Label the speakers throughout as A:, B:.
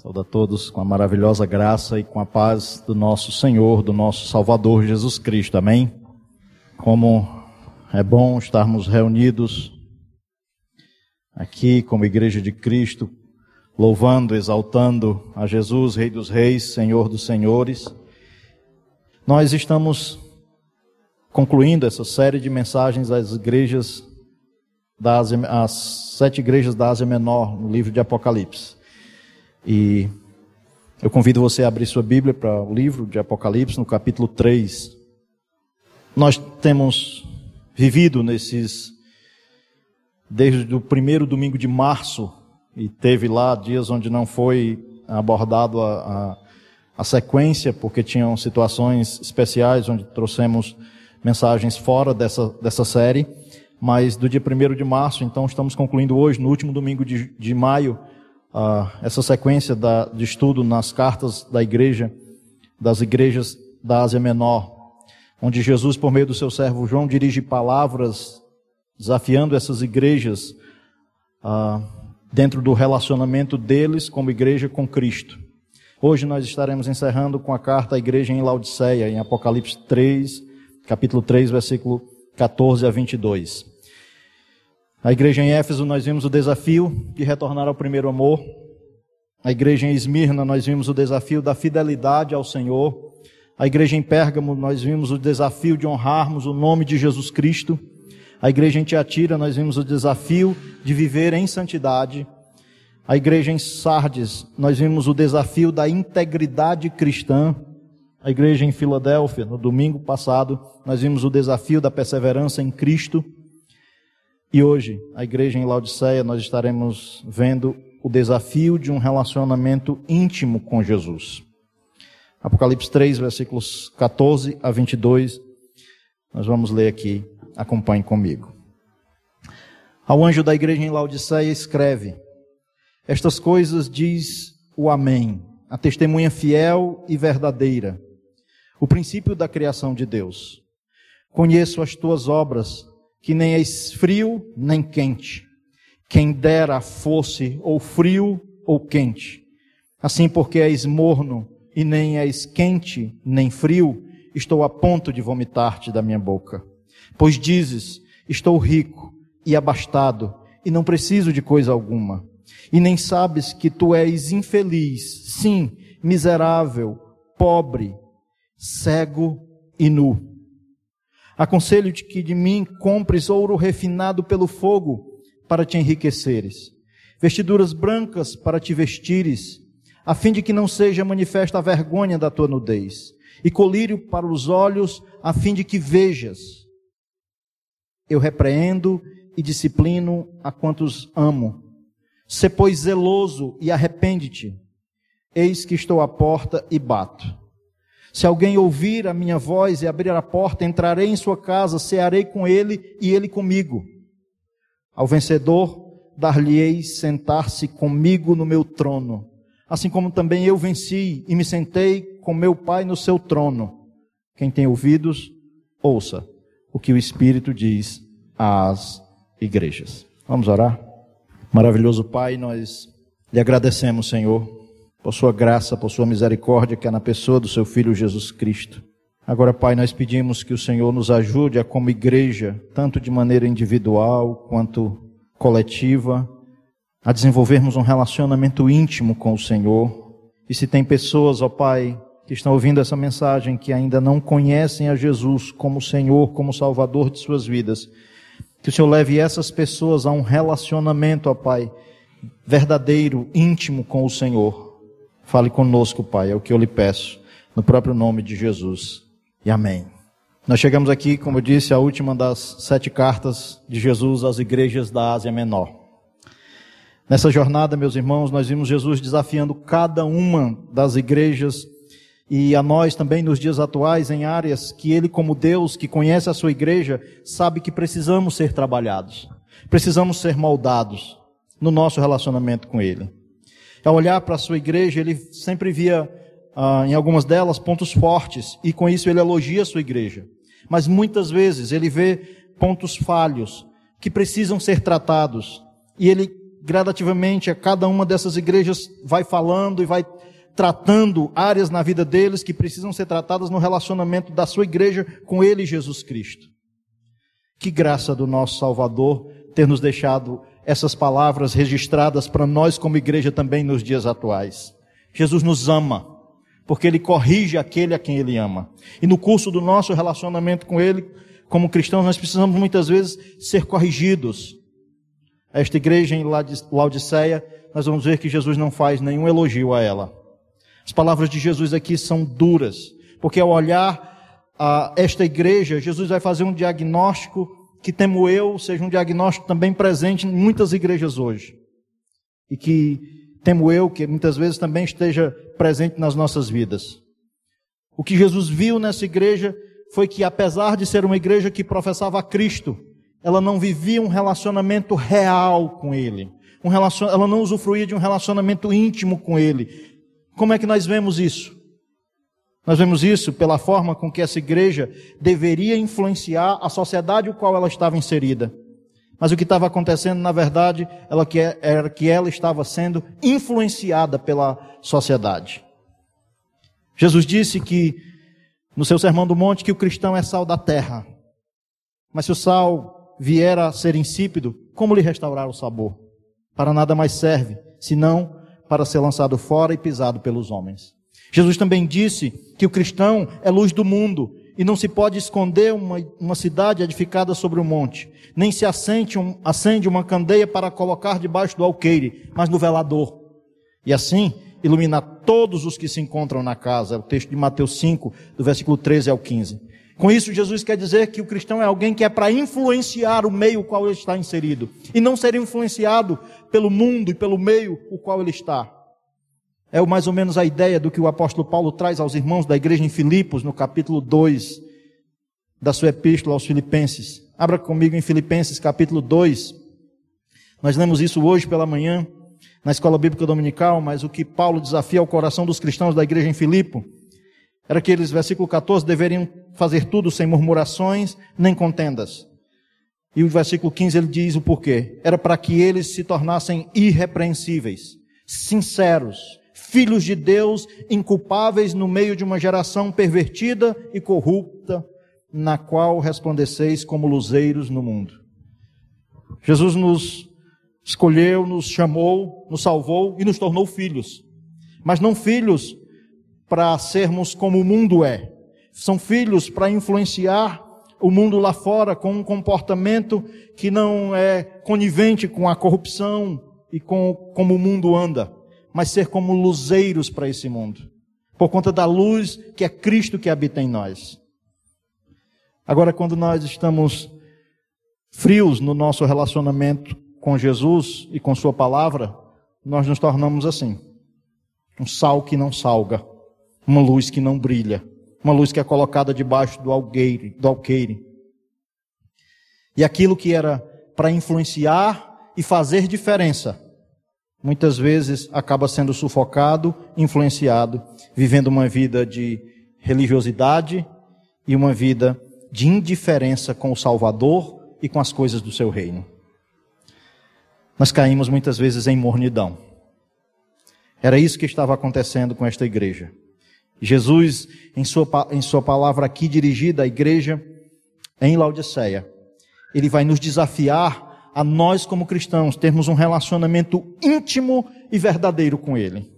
A: Saúde a todos com a maravilhosa graça e com a paz do nosso Senhor, do nosso Salvador Jesus Cristo. Amém? Como é bom estarmos reunidos aqui como Igreja de Cristo, louvando, exaltando a Jesus, Rei dos Reis, Senhor dos Senhores. Nós estamos concluindo essa série de mensagens às igrejas das às sete igrejas da Ásia Menor no livro de Apocalipse. E eu convido você a abrir sua Bíblia para o livro de Apocalipse, no capítulo 3. Nós temos vivido nesses, desde o primeiro domingo de março, e teve lá dias onde não foi abordado a, a, a sequência, porque tinham situações especiais onde trouxemos mensagens fora dessa, dessa série. Mas do dia 1 de março, então estamos concluindo hoje, no último domingo de, de maio, essa sequência da, de estudo nas cartas da igreja, das igrejas da Ásia Menor, onde Jesus, por meio do seu servo João, dirige palavras desafiando essas igrejas dentro do relacionamento deles como igreja com Cristo. Hoje nós estaremos encerrando com a carta à igreja em Laodiceia, em Apocalipse 3, capítulo 3, versículo 14 a 22. A igreja em Éfeso nós vimos o desafio de retornar ao primeiro amor. A igreja em Esmirna nós vimos o desafio da fidelidade ao Senhor. A igreja em Pérgamo nós vimos o desafio de honrarmos o nome de Jesus Cristo. A igreja em Tiatira nós vimos o desafio de viver em santidade. A igreja em Sardes nós vimos o desafio da integridade cristã. A igreja em Filadélfia, no domingo passado, nós vimos o desafio da perseverança em Cristo. E hoje, a igreja em Laodiceia, nós estaremos vendo o desafio de um relacionamento íntimo com Jesus. Apocalipse 3, versículos 14 a 22. Nós vamos ler aqui. Acompanhe comigo. Ao anjo da igreja em Laodiceia escreve: Estas coisas diz o Amém, a testemunha fiel e verdadeira, o princípio da criação de Deus. Conheço as tuas obras que nem és frio nem quente. Quem dera fosse ou frio ou quente. Assim, porque és morno e nem és quente nem frio, estou a ponto de vomitar-te da minha boca. Pois dizes: Estou rico e abastado e não preciso de coisa alguma. E nem sabes que tu és infeliz, sim, miserável, pobre, cego e nu. Aconselho-te que de mim compres ouro refinado pelo fogo para te enriqueceres, vestiduras brancas para te vestires, a fim de que não seja manifesta a vergonha da tua nudez, e colírio para os olhos, a fim de que vejas. Eu repreendo e disciplino a quantos amo. Se pois zeloso e arrepende-te. Eis que estou à porta e bato. Se alguém ouvir a minha voz e abrir a porta, entrarei em sua casa, cearei com ele e ele comigo. Ao vencedor, dar-lhe-ei sentar-se comigo no meu trono, assim como também eu venci e me sentei com meu Pai no seu trono. Quem tem ouvidos, ouça o que o Espírito diz às igrejas. Vamos orar? Maravilhoso Pai, nós lhe agradecemos, Senhor por sua graça, por sua misericórdia, que é na pessoa do seu Filho Jesus Cristo. Agora, Pai, nós pedimos que o Senhor nos ajude a, como igreja, tanto de maneira individual quanto coletiva, a desenvolvermos um relacionamento íntimo com o Senhor. E se tem pessoas, ó Pai, que estão ouvindo essa mensagem que ainda não conhecem a Jesus como Senhor, como Salvador de suas vidas, que o Senhor leve essas pessoas a um relacionamento, ó Pai, verdadeiro, íntimo com o Senhor Fale conosco, Pai, é o que eu lhe peço, no próprio nome de Jesus. E amém. Nós chegamos aqui, como eu disse, à última das sete cartas de Jesus às igrejas da Ásia Menor. Nessa jornada, meus irmãos, nós vimos Jesus desafiando cada uma das igrejas e a nós também nos dias atuais em áreas que ele, como Deus, que conhece a sua igreja, sabe que precisamos ser trabalhados, precisamos ser moldados no nosso relacionamento com ele. Ao olhar para a sua igreja, ele sempre via ah, em algumas delas pontos fortes, e com isso ele elogia a sua igreja. Mas muitas vezes ele vê pontos falhos que precisam ser tratados, e ele gradativamente a cada uma dessas igrejas vai falando e vai tratando áreas na vida deles que precisam ser tratadas no relacionamento da sua igreja com Ele, Jesus Cristo. Que graça do nosso Salvador ter nos deixado essas palavras registradas para nós como igreja também nos dias atuais. Jesus nos ama, porque Ele corrige aquele a quem Ele ama. E no curso do nosso relacionamento com Ele, como cristãos, nós precisamos muitas vezes ser corrigidos. Esta igreja em Laodiceia, nós vamos ver que Jesus não faz nenhum elogio a ela. As palavras de Jesus aqui são duras, porque ao olhar a esta igreja, Jesus vai fazer um diagnóstico que temo eu seja um diagnóstico também presente em muitas igrejas hoje. E que temo eu que muitas vezes também esteja presente nas nossas vidas. O que Jesus viu nessa igreja foi que, apesar de ser uma igreja que professava Cristo, ela não vivia um relacionamento real com Ele. Um relacion... Ela não usufruía de um relacionamento íntimo com Ele. Como é que nós vemos isso? Nós vemos isso pela forma com que essa igreja deveria influenciar a sociedade em qual ela estava inserida. Mas o que estava acontecendo, na verdade, ela que é, era que ela estava sendo influenciada pela sociedade. Jesus disse que, no seu Sermão do Monte, que o cristão é sal da terra. Mas se o sal vier a ser insípido, como lhe restaurar o sabor? Para nada mais serve, senão para ser lançado fora e pisado pelos homens. Jesus também disse que o cristão é luz do mundo e não se pode esconder uma, uma cidade edificada sobre um monte, nem se acende, um, acende uma candeia para colocar debaixo do alqueire, mas no velador. E assim iluminar todos os que se encontram na casa. É o texto de Mateus 5, do versículo 13 ao 15. Com isso, Jesus quer dizer que o cristão é alguém que é para influenciar o meio qual ele está inserido, e não ser influenciado pelo mundo e pelo meio o qual ele está. É mais ou menos a ideia do que o apóstolo Paulo traz aos irmãos da igreja em Filipos, no capítulo 2 da sua epístola aos Filipenses. Abra comigo em Filipenses, capítulo 2. Nós lemos isso hoje pela manhã, na escola bíblica dominical, mas o que Paulo desafia ao coração dos cristãos da igreja em Filipo era que eles, versículo 14, deveriam fazer tudo sem murmurações nem contendas. E o versículo 15 ele diz o porquê. Era para que eles se tornassem irrepreensíveis, sinceros, filhos de Deus, inculpáveis no meio de uma geração pervertida e corrupta, na qual resplandeceis como luzeiros no mundo. Jesus nos escolheu, nos chamou, nos salvou e nos tornou filhos. Mas não filhos para sermos como o mundo é. São filhos para influenciar o mundo lá fora com um comportamento que não é conivente com a corrupção e com como o mundo anda mas ser como luzeiros para esse mundo, por conta da luz que é Cristo que habita em nós. Agora, quando nós estamos frios no nosso relacionamento com Jesus e com Sua palavra, nós nos tornamos assim: um sal que não salga, uma luz que não brilha, uma luz que é colocada debaixo do. Do alqueire. E aquilo que era para influenciar e fazer diferença, muitas vezes acaba sendo sufocado, influenciado, vivendo uma vida de religiosidade e uma vida de indiferença com o Salvador e com as coisas do seu reino. Nós caímos muitas vezes em mornidão. Era isso que estava acontecendo com esta igreja. Jesus, em sua, em sua palavra aqui dirigida à igreja em Laodiceia, ele vai nos desafiar a nós, como cristãos, termos um relacionamento íntimo e verdadeiro com Ele.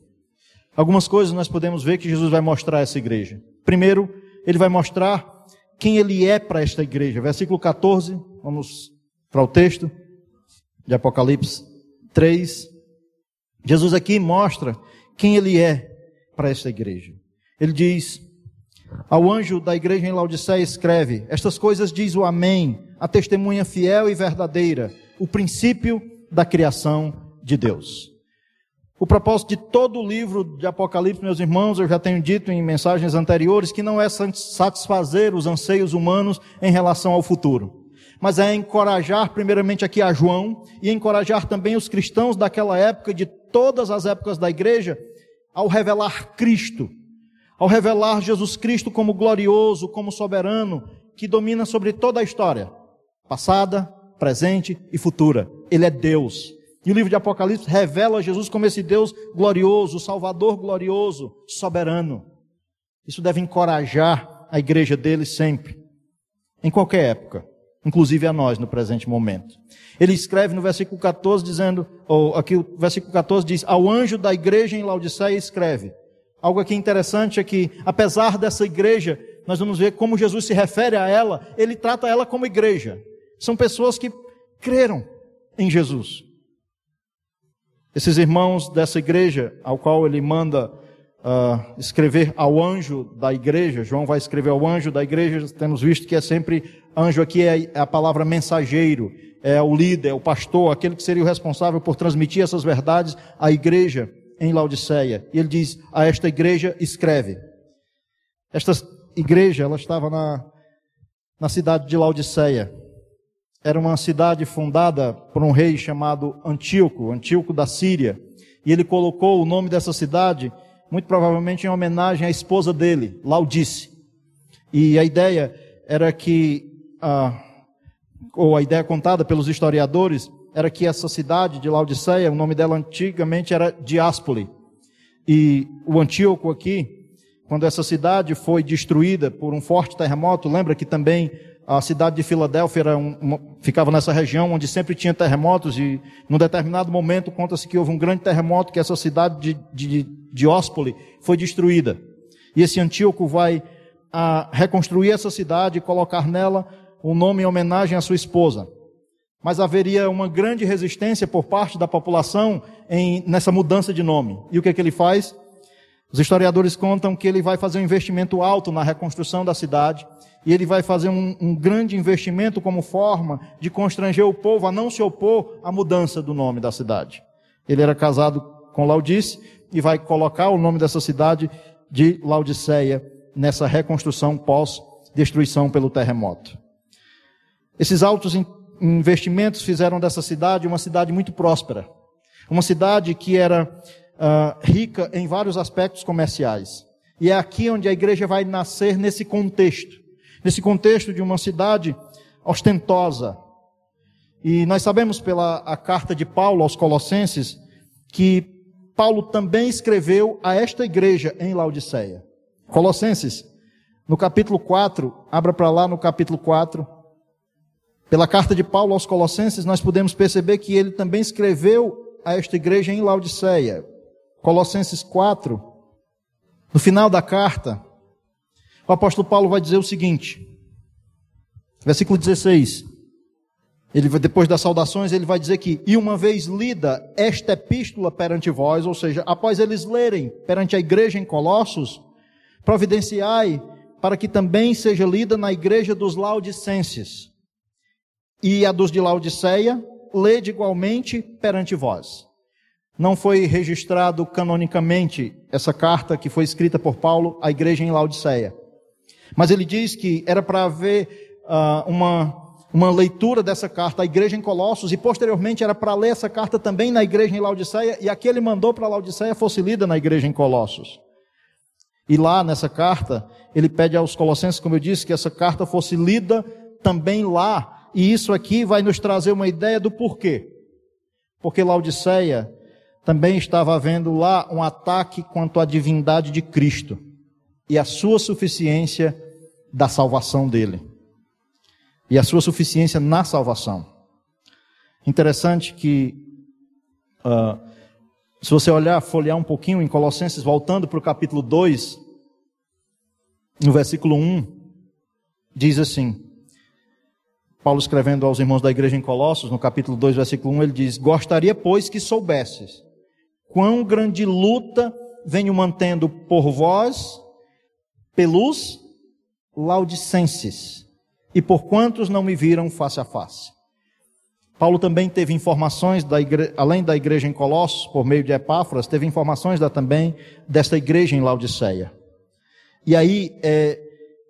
A: Algumas coisas nós podemos ver que Jesus vai mostrar a essa igreja. Primeiro, ele vai mostrar quem ele é para esta igreja. Versículo 14, vamos para o texto de Apocalipse 3. Jesus aqui mostra quem ele é para esta igreja. Ele diz: Ao anjo da igreja em Laodiceia escreve: Estas coisas diz o Amém, a testemunha fiel e verdadeira o princípio da criação de Deus. O propósito de todo o livro de Apocalipse, meus irmãos, eu já tenho dito em mensagens anteriores, que não é satisfazer os anseios humanos em relação ao futuro, mas é encorajar primeiramente aqui a João e encorajar também os cristãos daquela época, de todas as épocas da igreja, ao revelar Cristo, ao revelar Jesus Cristo como glorioso, como soberano, que domina sobre toda a história, passada, presente e futura. Ele é Deus. E o livro de Apocalipse revela Jesus como esse Deus glorioso, Salvador glorioso, soberano. Isso deve encorajar a igreja dele sempre, em qualquer época, inclusive a nós no presente momento. Ele escreve no versículo 14 dizendo, ou aqui o versículo 14 diz: "Ao anjo da igreja em Laodiceia escreve". Algo aqui interessante é que, apesar dessa igreja, nós vamos ver como Jesus se refere a ela, ele trata ela como igreja. São pessoas que creram em Jesus. Esses irmãos dessa igreja, ao qual ele manda uh, escrever ao anjo da igreja, João vai escrever ao anjo da igreja, temos visto que é sempre, anjo aqui é, é a palavra mensageiro, é o líder, é o pastor, aquele que seria o responsável por transmitir essas verdades à igreja em Laodiceia. E ele diz: a esta igreja escreve. Esta igreja, ela estava na, na cidade de Laodiceia. Era uma cidade fundada por um rei chamado Antíoco, Antíoco da Síria. E ele colocou o nome dessa cidade, muito provavelmente em homenagem à esposa dele, Laudice. E a ideia era que, ah, ou a ideia contada pelos historiadores, era que essa cidade de Laodiceia, o nome dela antigamente era Diáspoli. E o Antíoco aqui, quando essa cidade foi destruída por um forte terremoto, lembra que também a cidade de Filadélfia um, uma, ficava nessa região onde sempre tinha terremotos e num determinado momento conta-se que houve um grande terremoto que essa cidade de, de, de foi destruída. E esse Antíoco vai a, reconstruir essa cidade e colocar nela o um nome em homenagem à sua esposa mas haveria uma grande resistência por parte da população em, nessa mudança de nome. E o que, é que ele faz? Os historiadores contam que ele vai fazer um investimento alto na reconstrução da cidade, e ele vai fazer um, um grande investimento como forma de constranger o povo a não se opor à mudança do nome da cidade. Ele era casado com Laudice e vai colocar o nome dessa cidade de Laodiceia nessa reconstrução pós-destruição pelo terremoto. Esses altos investimentos fizeram dessa cidade uma cidade muito próspera. Uma cidade que era uh, rica em vários aspectos comerciais. E é aqui onde a igreja vai nascer nesse contexto. Nesse contexto de uma cidade ostentosa. E nós sabemos pela a carta de Paulo aos Colossenses que Paulo também escreveu a esta igreja em Laodiceia. Colossenses, no capítulo 4, abra para lá no capítulo 4, pela carta de Paulo aos Colossenses, nós podemos perceber que ele também escreveu a esta igreja em Laodiceia. Colossenses 4, no final da carta, o apóstolo Paulo vai dizer o seguinte, versículo 16. Ele, depois das saudações, ele vai dizer que, e uma vez lida esta epístola perante vós, ou seja, após eles lerem perante a igreja em Colossos, providenciai para que também seja lida na igreja dos Laodicenses e a dos de Laodiceia, lede igualmente perante vós. Não foi registrado canonicamente essa carta que foi escrita por Paulo à igreja em Laodiceia. Mas ele diz que era para haver uh, uma, uma leitura dessa carta à igreja em Colossos e posteriormente era para ler essa carta também na igreja em Laodiceia e a que ele mandou para Laodiceia fosse lida na igreja em Colossos. E lá nessa carta, ele pede aos colossenses, como eu disse, que essa carta fosse lida também lá e isso aqui vai nos trazer uma ideia do porquê. Porque Laodiceia também estava havendo lá um ataque quanto à divindade de Cristo e a sua suficiência da salvação dele. E a sua suficiência na salvação. Interessante que, uh, se você olhar, folhear um pouquinho em Colossenses, voltando para o capítulo 2, no versículo 1, diz assim: Paulo escrevendo aos irmãos da igreja em Colossos, no capítulo 2, versículo 1, ele diz: Gostaria, pois, que soubesses quão grande luta venho mantendo por vós, pelos laudicenses, e por quantos não me viram face a face. Paulo também teve informações, da igre... além da igreja em Colossos, por meio de Epáfras, teve informações da, também desta igreja em Laodiceia. E aí, é,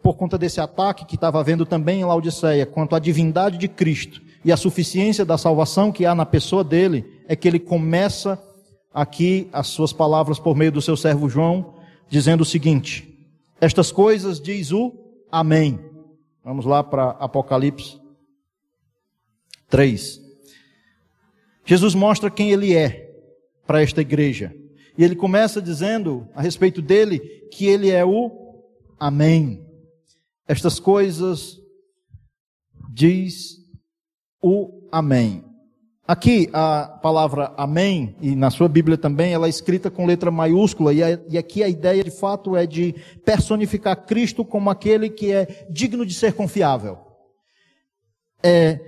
A: por conta desse ataque que estava havendo também em Laodiceia, quanto à divindade de Cristo e a suficiência da salvação que há na pessoa dele, é que ele começa aqui as suas palavras por meio do seu servo João, dizendo o seguinte: Estas coisas diz o Amém. Vamos lá para Apocalipse 3. Jesus mostra quem ele é para esta igreja. E ele começa dizendo a respeito dele que ele é o Amém. Estas coisas diz o Amém. Aqui a palavra Amém, e na sua Bíblia também, ela é escrita com letra maiúscula, e, e aqui a ideia de fato é de personificar Cristo como aquele que é digno de ser confiável. É,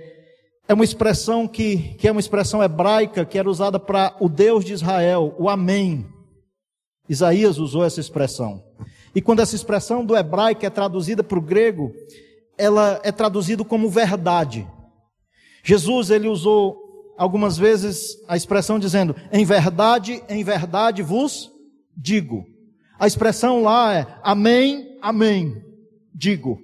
A: é uma expressão que, que é uma expressão hebraica que era usada para o Deus de Israel, o Amém. Isaías usou essa expressão. E quando essa expressão do hebraico é traduzida para o grego, ela é traduzida como verdade. Jesus ele usou algumas vezes a expressão dizendo: "Em verdade, em verdade vos digo". A expressão lá é: "Amém, amém, digo".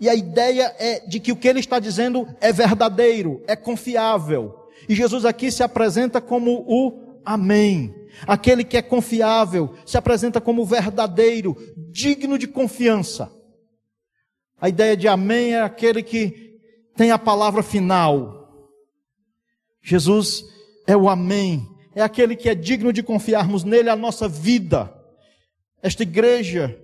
A: E a ideia é de que o que ele está dizendo é verdadeiro, é confiável. E Jesus aqui se apresenta como o Amém. Aquele que é confiável, se apresenta como verdadeiro, digno de confiança. A ideia de Amém é aquele que tem a palavra final, Jesus é o Amém, é aquele que é digno de confiarmos nele a nossa vida. Esta igreja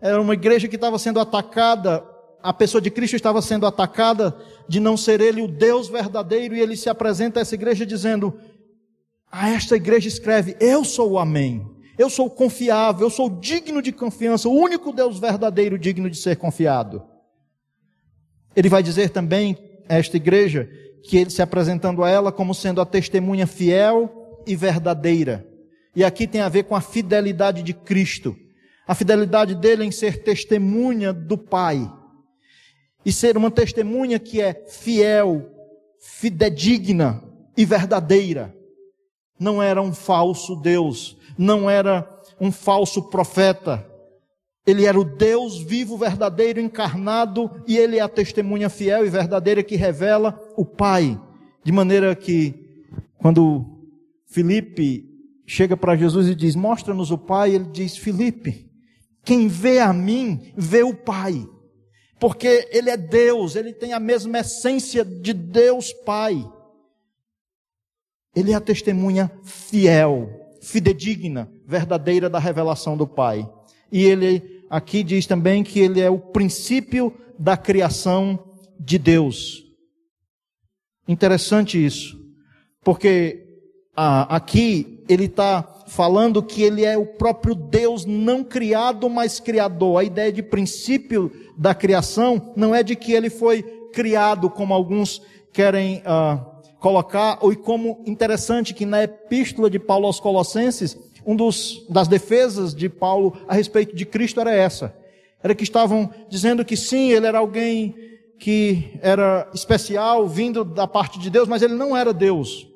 A: era uma igreja que estava sendo atacada, a pessoa de Cristo estava sendo atacada de não ser ele o Deus verdadeiro, e ele se apresenta a essa igreja dizendo: A esta igreja escreve: Eu sou o Amém. Eu sou confiável, eu sou digno de confiança, o único Deus verdadeiro digno de ser confiado. Ele vai dizer também a esta igreja que ele se apresentando a ela como sendo a testemunha fiel e verdadeira. E aqui tem a ver com a fidelidade de Cristo, a fidelidade dele em ser testemunha do Pai. E ser uma testemunha que é fiel, fidedigna e verdadeira. Não era um falso Deus, não era um falso profeta, ele era o Deus vivo, verdadeiro, encarnado, e ele é a testemunha fiel e verdadeira que revela o Pai. De maneira que, quando Felipe chega para Jesus e diz: Mostra-nos o Pai, ele diz: Felipe, quem vê a mim, vê o Pai. Porque ele é Deus, ele tem a mesma essência de Deus Pai. Ele é a testemunha fiel, fidedigna, verdadeira da revelação do Pai. E ele aqui diz também que ele é o princípio da criação de Deus. Interessante isso, porque ah, aqui ele está falando que ele é o próprio Deus não criado, mas criador. A ideia de princípio da criação não é de que ele foi criado, como alguns querem ah, colocar, ou como interessante que na epístola de Paulo aos Colossenses, um dos, das defesas de Paulo a respeito de Cristo era essa. Era que estavam dizendo que sim, ele era alguém que era especial, vindo da parte de Deus, mas ele não era Deus.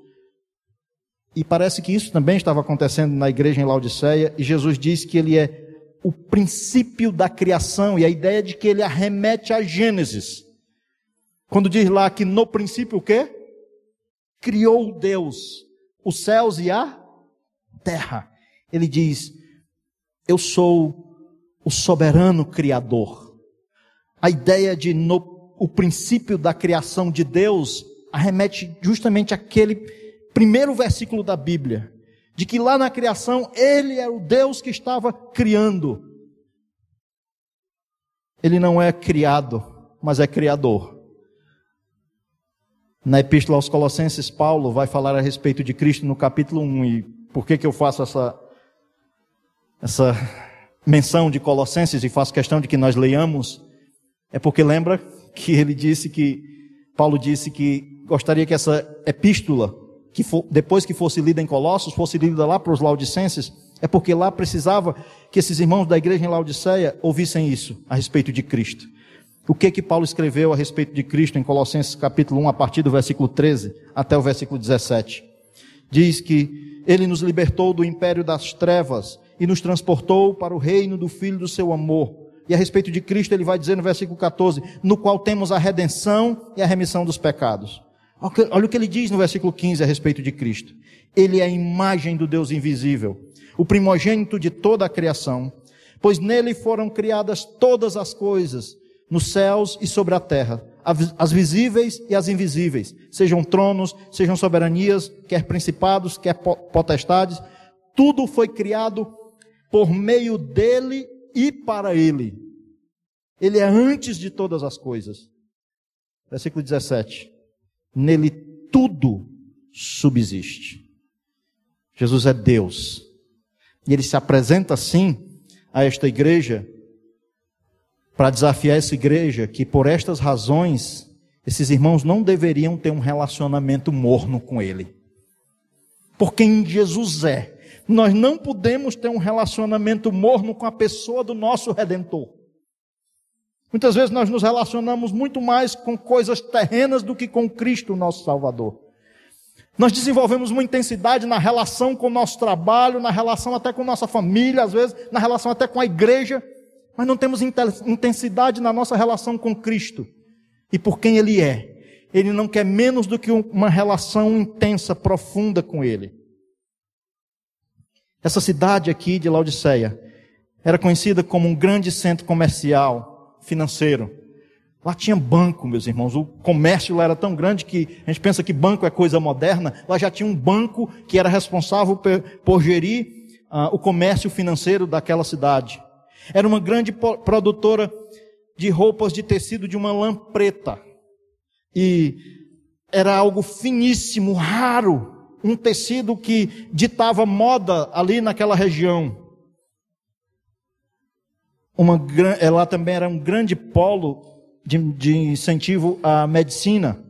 A: E parece que isso também estava acontecendo na igreja em Laodiceia, e Jesus diz que ele é o princípio da criação, e a ideia de que ele arremete a Gênesis. Quando diz lá que no princípio o quê? Criou Deus os céus e a terra ele diz: Eu sou o soberano Criador. A ideia de no, o princípio da criação de Deus arremete justamente àquele primeiro versículo da Bíblia, de que lá na criação Ele é o Deus que estava criando. Ele não é criado, mas é criador. Na Epístola aos Colossenses, Paulo vai falar a respeito de Cristo no capítulo 1. E por que, que eu faço essa essa menção de Colossenses e faço questão de que nós leiamos, é porque lembra que ele disse que, Paulo disse que gostaria que essa epístola, que for, depois que fosse lida em Colossos, fosse lida lá para os laudicenses, é porque lá precisava que esses irmãos da igreja em Laodiceia ouvissem isso a respeito de Cristo. O que que Paulo escreveu a respeito de Cristo em Colossenses capítulo 1, a partir do versículo 13 até o versículo 17? Diz que ele nos libertou do império das trevas e nos transportou para o reino do Filho do seu amor. E a respeito de Cristo, ele vai dizer no versículo 14: no qual temos a redenção e a remissão dos pecados. Olha o que ele diz no versículo 15 a respeito de Cristo. Ele é a imagem do Deus invisível, o primogênito de toda a criação, pois nele foram criadas todas as coisas, nos céus e sobre a terra, as visíveis e as invisíveis, sejam tronos, sejam soberanias, quer principados, quer potestades, tudo foi criado por meio dele e para ele. Ele é antes de todas as coisas. Versículo 17. Nele tudo subsiste. Jesus é Deus. E ele se apresenta assim a esta igreja para desafiar essa igreja que por estas razões esses irmãos não deveriam ter um relacionamento morno com ele. Por quem Jesus é, nós não podemos ter um relacionamento morno com a pessoa do nosso redentor. Muitas vezes nós nos relacionamos muito mais com coisas terrenas do que com Cristo, nosso Salvador. Nós desenvolvemos uma intensidade na relação com o nosso trabalho, na relação até com nossa família, às vezes na relação até com a igreja, mas não temos intensidade na nossa relação com Cristo e por quem Ele é. Ele não quer menos do que uma relação intensa, profunda com Ele. Essa cidade aqui de Laodiceia era conhecida como um grande centro comercial, financeiro. Lá tinha banco, meus irmãos. O comércio lá era tão grande que a gente pensa que banco é coisa moderna. Lá já tinha um banco que era responsável por, gerir uh, o comércio financeiro daquela cidade. Era uma grande produtora de roupas de tecido de uma lã preta. E era algo finíssimo, raro, um tecido que ditava moda ali naquela região. Uma, ela também era um grande polo de, de incentivo à medicina.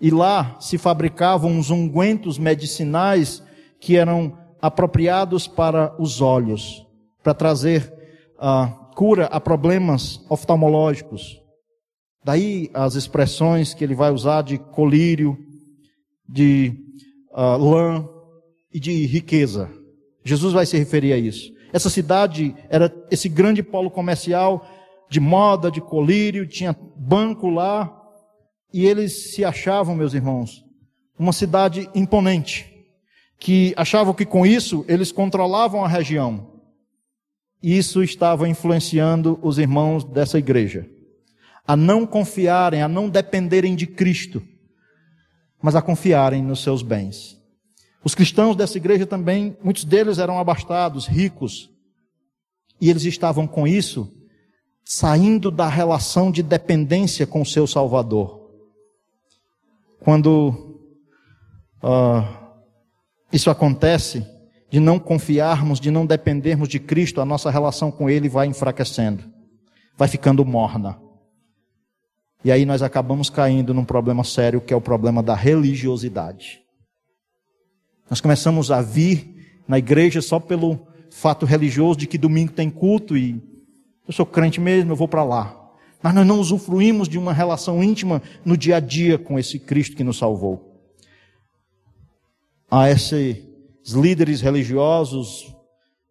A: E lá se fabricavam uns ungüentos medicinais que eram apropriados para os olhos para trazer uh, cura a problemas oftalmológicos. Daí as expressões que ele vai usar de colírio, de uh, lã e de riqueza. Jesus vai se referir a isso. Essa cidade era esse grande polo comercial de moda, de colírio, tinha banco lá, e eles se achavam, meus irmãos, uma cidade imponente, que achavam que com isso eles controlavam a região isso estava influenciando os irmãos dessa igreja a não confiarem, a não dependerem de Cristo, mas a confiarem nos seus bens. Os cristãos dessa igreja também, muitos deles eram abastados, ricos, e eles estavam com isso saindo da relação de dependência com o seu Salvador. Quando uh, isso acontece, de não confiarmos, de não dependermos de Cristo, a nossa relação com Ele vai enfraquecendo, vai ficando morna. E aí nós acabamos caindo num problema sério que é o problema da religiosidade. Nós começamos a vir na igreja só pelo fato religioso de que domingo tem culto e eu sou crente mesmo, eu vou para lá. Mas nós não usufruímos de uma relação íntima no dia a dia com esse Cristo que nos salvou. Há esse os líderes religiosos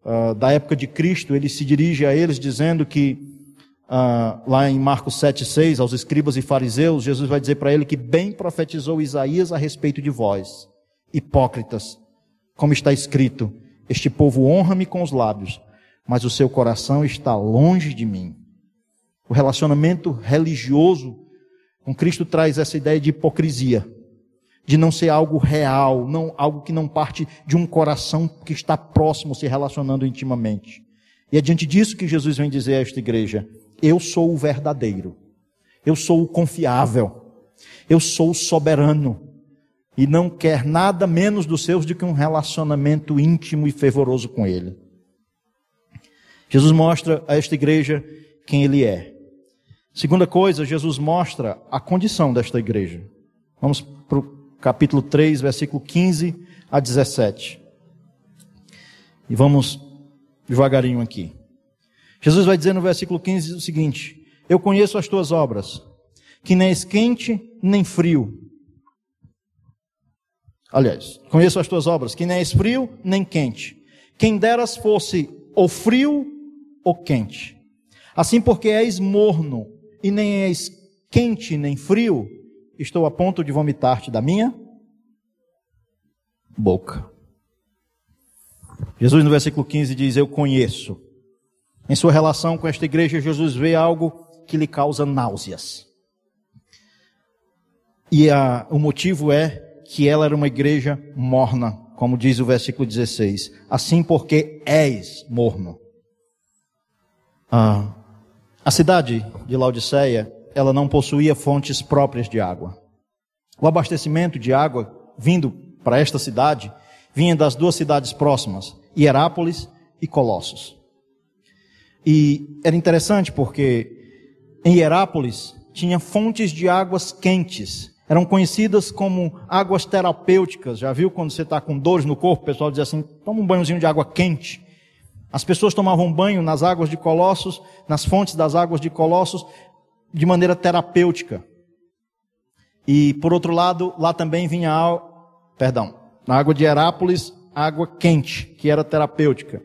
A: uh, da época de Cristo, ele se dirige a eles dizendo que, uh, lá em Marcos 7,6, aos escribas e fariseus, Jesus vai dizer para ele que bem profetizou Isaías a respeito de vós, hipócritas, como está escrito: Este povo honra-me com os lábios, mas o seu coração está longe de mim. O relacionamento religioso com Cristo traz essa ideia de hipocrisia de não ser algo real, não algo que não parte de um coração que está próximo, se relacionando intimamente. E é diante disso que Jesus vem dizer a esta igreja: Eu sou o verdadeiro, eu sou o confiável, eu sou o soberano, e não quer nada menos dos seus do que um relacionamento íntimo e fervoroso com Ele. Jesus mostra a esta igreja quem Ele é. Segunda coisa, Jesus mostra a condição desta igreja. Vamos para o capítulo 3, versículo 15 a 17. E vamos devagarinho aqui. Jesus vai dizer no versículo 15 o seguinte: Eu conheço as tuas obras, que nem és quente nem frio. Aliás, conheço as tuas obras, que nem és frio nem quente. Quem deras fosse ou frio ou quente. Assim, porque és morno e nem és quente nem frio, estou a ponto de vomitar-te da minha boca. Jesus, no versículo 15, diz: Eu conheço. Em sua relação com esta igreja, Jesus vê algo que lhe causa náuseas. E a, o motivo é que ela era uma igreja morna, como diz o versículo 16. Assim porque és morno. Ah, a cidade de Laodiceia, ela não possuía fontes próprias de água. O abastecimento de água vindo para esta cidade vinha das duas cidades próximas, Hierápolis e Colossos. E era interessante porque em Hierápolis tinha fontes de águas quentes. Eram conhecidas como águas terapêuticas. Já viu quando você está com dores no corpo, o pessoal diz assim: toma um banhozinho de água quente. As pessoas tomavam banho nas águas de Colossos, nas fontes das águas de Colossos, de maneira terapêutica. E por outro lado, lá também vinha, perdão, na água de Herápolis, água quente, que era terapêutica.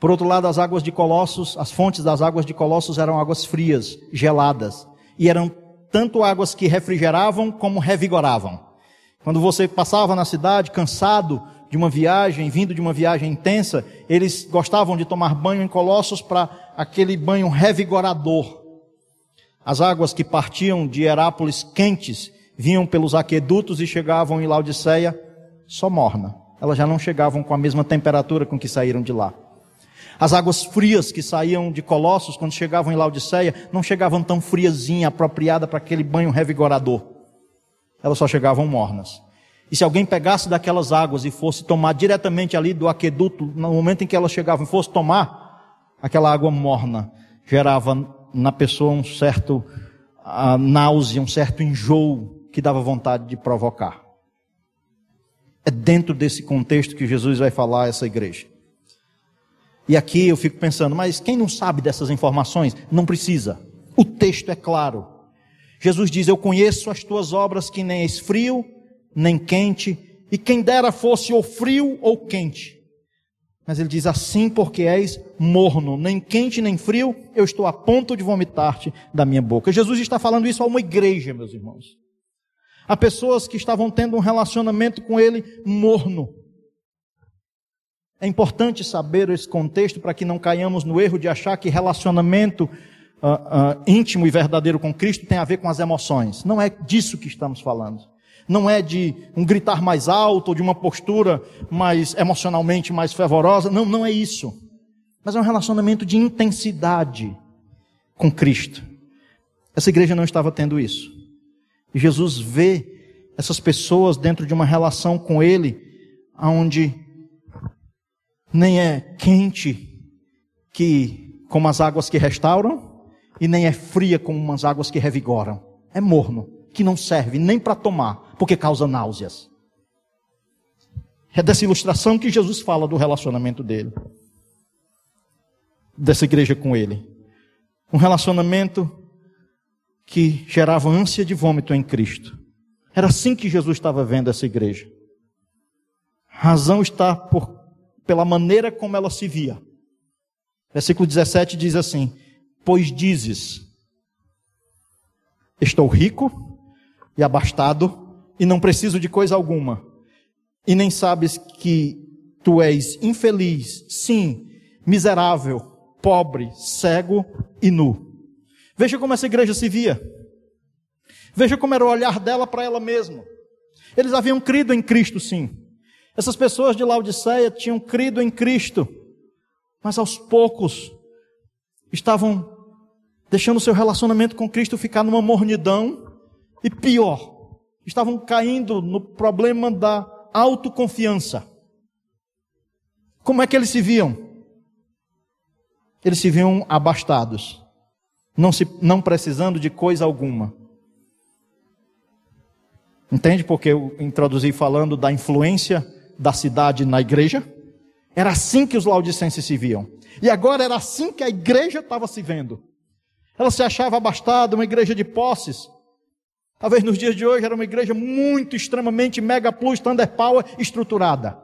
A: Por outro lado, as águas de Colossos, as fontes das águas de Colossos eram águas frias, geladas, e eram tanto águas que refrigeravam como revigoravam. Quando você passava na cidade cansado de uma viagem, vindo de uma viagem intensa, eles gostavam de tomar banho em Colossos para aquele banho revigorador. As águas que partiam de Herápolis quentes vinham pelos aquedutos e chegavam em Laodiceia só morna. Elas já não chegavam com a mesma temperatura com que saíram de lá. As águas frias que saíam de Colossos, quando chegavam em Laodiceia, não chegavam tão friazinha, apropriada para aquele banho revigorador. Elas só chegavam mornas. E se alguém pegasse daquelas águas e fosse tomar diretamente ali do aqueduto, no momento em que elas chegavam e fosse tomar, aquela água morna gerava na pessoa um certo náusea, um certo enjoo que dava vontade de provocar. É dentro desse contexto que Jesus vai falar a essa igreja. E aqui eu fico pensando, mas quem não sabe dessas informações não precisa. O texto é claro. Jesus diz: Eu conheço as tuas obras que nem és frio, nem quente, e quem dera fosse ou frio ou quente. Mas ele diz assim porque és morno, nem quente nem frio, eu estou a ponto de vomitar-te da minha boca. Jesus está falando isso a uma igreja, meus irmãos. Há pessoas que estavam tendo um relacionamento com ele morno. É importante saber esse contexto para que não caiamos no erro de achar que relacionamento uh, uh, íntimo e verdadeiro com Cristo tem a ver com as emoções. Não é disso que estamos falando. Não é de um gritar mais alto ou de uma postura mais emocionalmente mais fervorosa. Não, não é isso. Mas é um relacionamento de intensidade com Cristo. Essa igreja não estava tendo isso. E Jesus vê essas pessoas dentro de uma relação com Ele, onde nem é quente que como as águas que restauram, e nem é fria como as águas que revigoram. É morno, que não serve nem para tomar, porque causa náuseas. É dessa ilustração que Jesus fala do relacionamento dele, dessa igreja com ele. Um relacionamento que gerava ânsia de vômito em Cristo. Era assim que Jesus estava vendo essa igreja. Razão está por, pela maneira como ela se via. Versículo 17 diz assim: Pois dizes, estou rico e abastado e não preciso de coisa alguma, e nem sabes que tu és infeliz, sim, miserável, pobre, cego e nu. Veja como essa igreja se via. Veja como era o olhar dela para ela mesma. Eles haviam crido em Cristo, sim. Essas pessoas de Laodiceia tinham crido em Cristo, mas aos poucos estavam deixando seu relacionamento com Cristo ficar numa mornidão e pior, estavam caindo no problema da autoconfiança. Como é que eles se viam? Eles se viam abastados não, se, não precisando de coisa alguma. Entende porque eu introduzi falando da influência da cidade na igreja? Era assim que os laudicenses se viam. E agora era assim que a igreja estava se vendo. Ela se achava abastada, uma igreja de posses. Talvez nos dias de hoje era uma igreja muito, extremamente mega plus, thunder power, estruturada.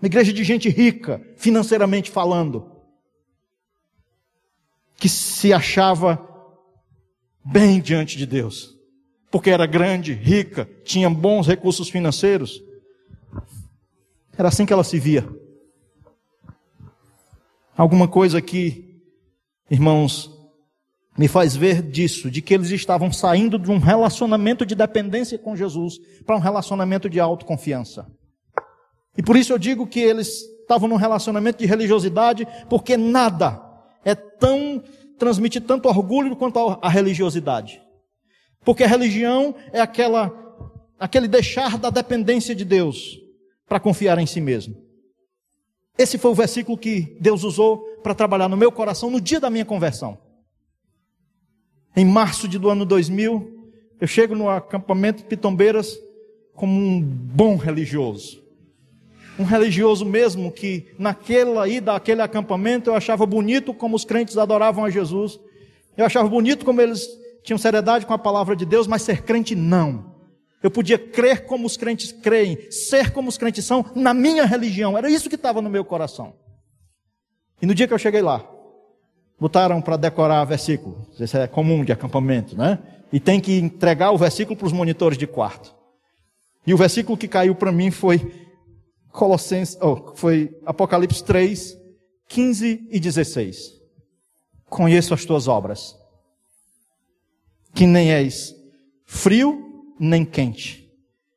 A: Uma igreja de gente rica, financeiramente falando que se achava bem diante de Deus, porque era grande, rica, tinha bons recursos financeiros. Era assim que ela se via. Alguma coisa aqui, irmãos, me faz ver disso, de que eles estavam saindo de um relacionamento de dependência com Jesus para um relacionamento de autoconfiança. E por isso eu digo que eles estavam num relacionamento de religiosidade, porque nada é tão transmite tanto orgulho quanto a religiosidade. Porque a religião é aquela aquele deixar da dependência de Deus para confiar em si mesmo. Esse foi o versículo que Deus usou para trabalhar no meu coração no dia da minha conversão. Em março do ano 2000, eu chego no acampamento Pitombeiras como um bom religioso. Um religioso mesmo que naquela ida àquele acampamento eu achava bonito como os crentes adoravam a Jesus. Eu achava bonito como eles tinham seriedade com a palavra de Deus, mas ser crente não. Eu podia crer como os crentes creem, ser como os crentes são na minha religião. Era isso que estava no meu coração. E no dia que eu cheguei lá, botaram para decorar versículo. Isso é comum de acampamento, né? E tem que entregar o versículo para os monitores de quarto. E o versículo que caiu para mim foi Colossenses, oh, foi Apocalipse 3, 15 e 16. Conheço as tuas obras, que nem és frio nem quente.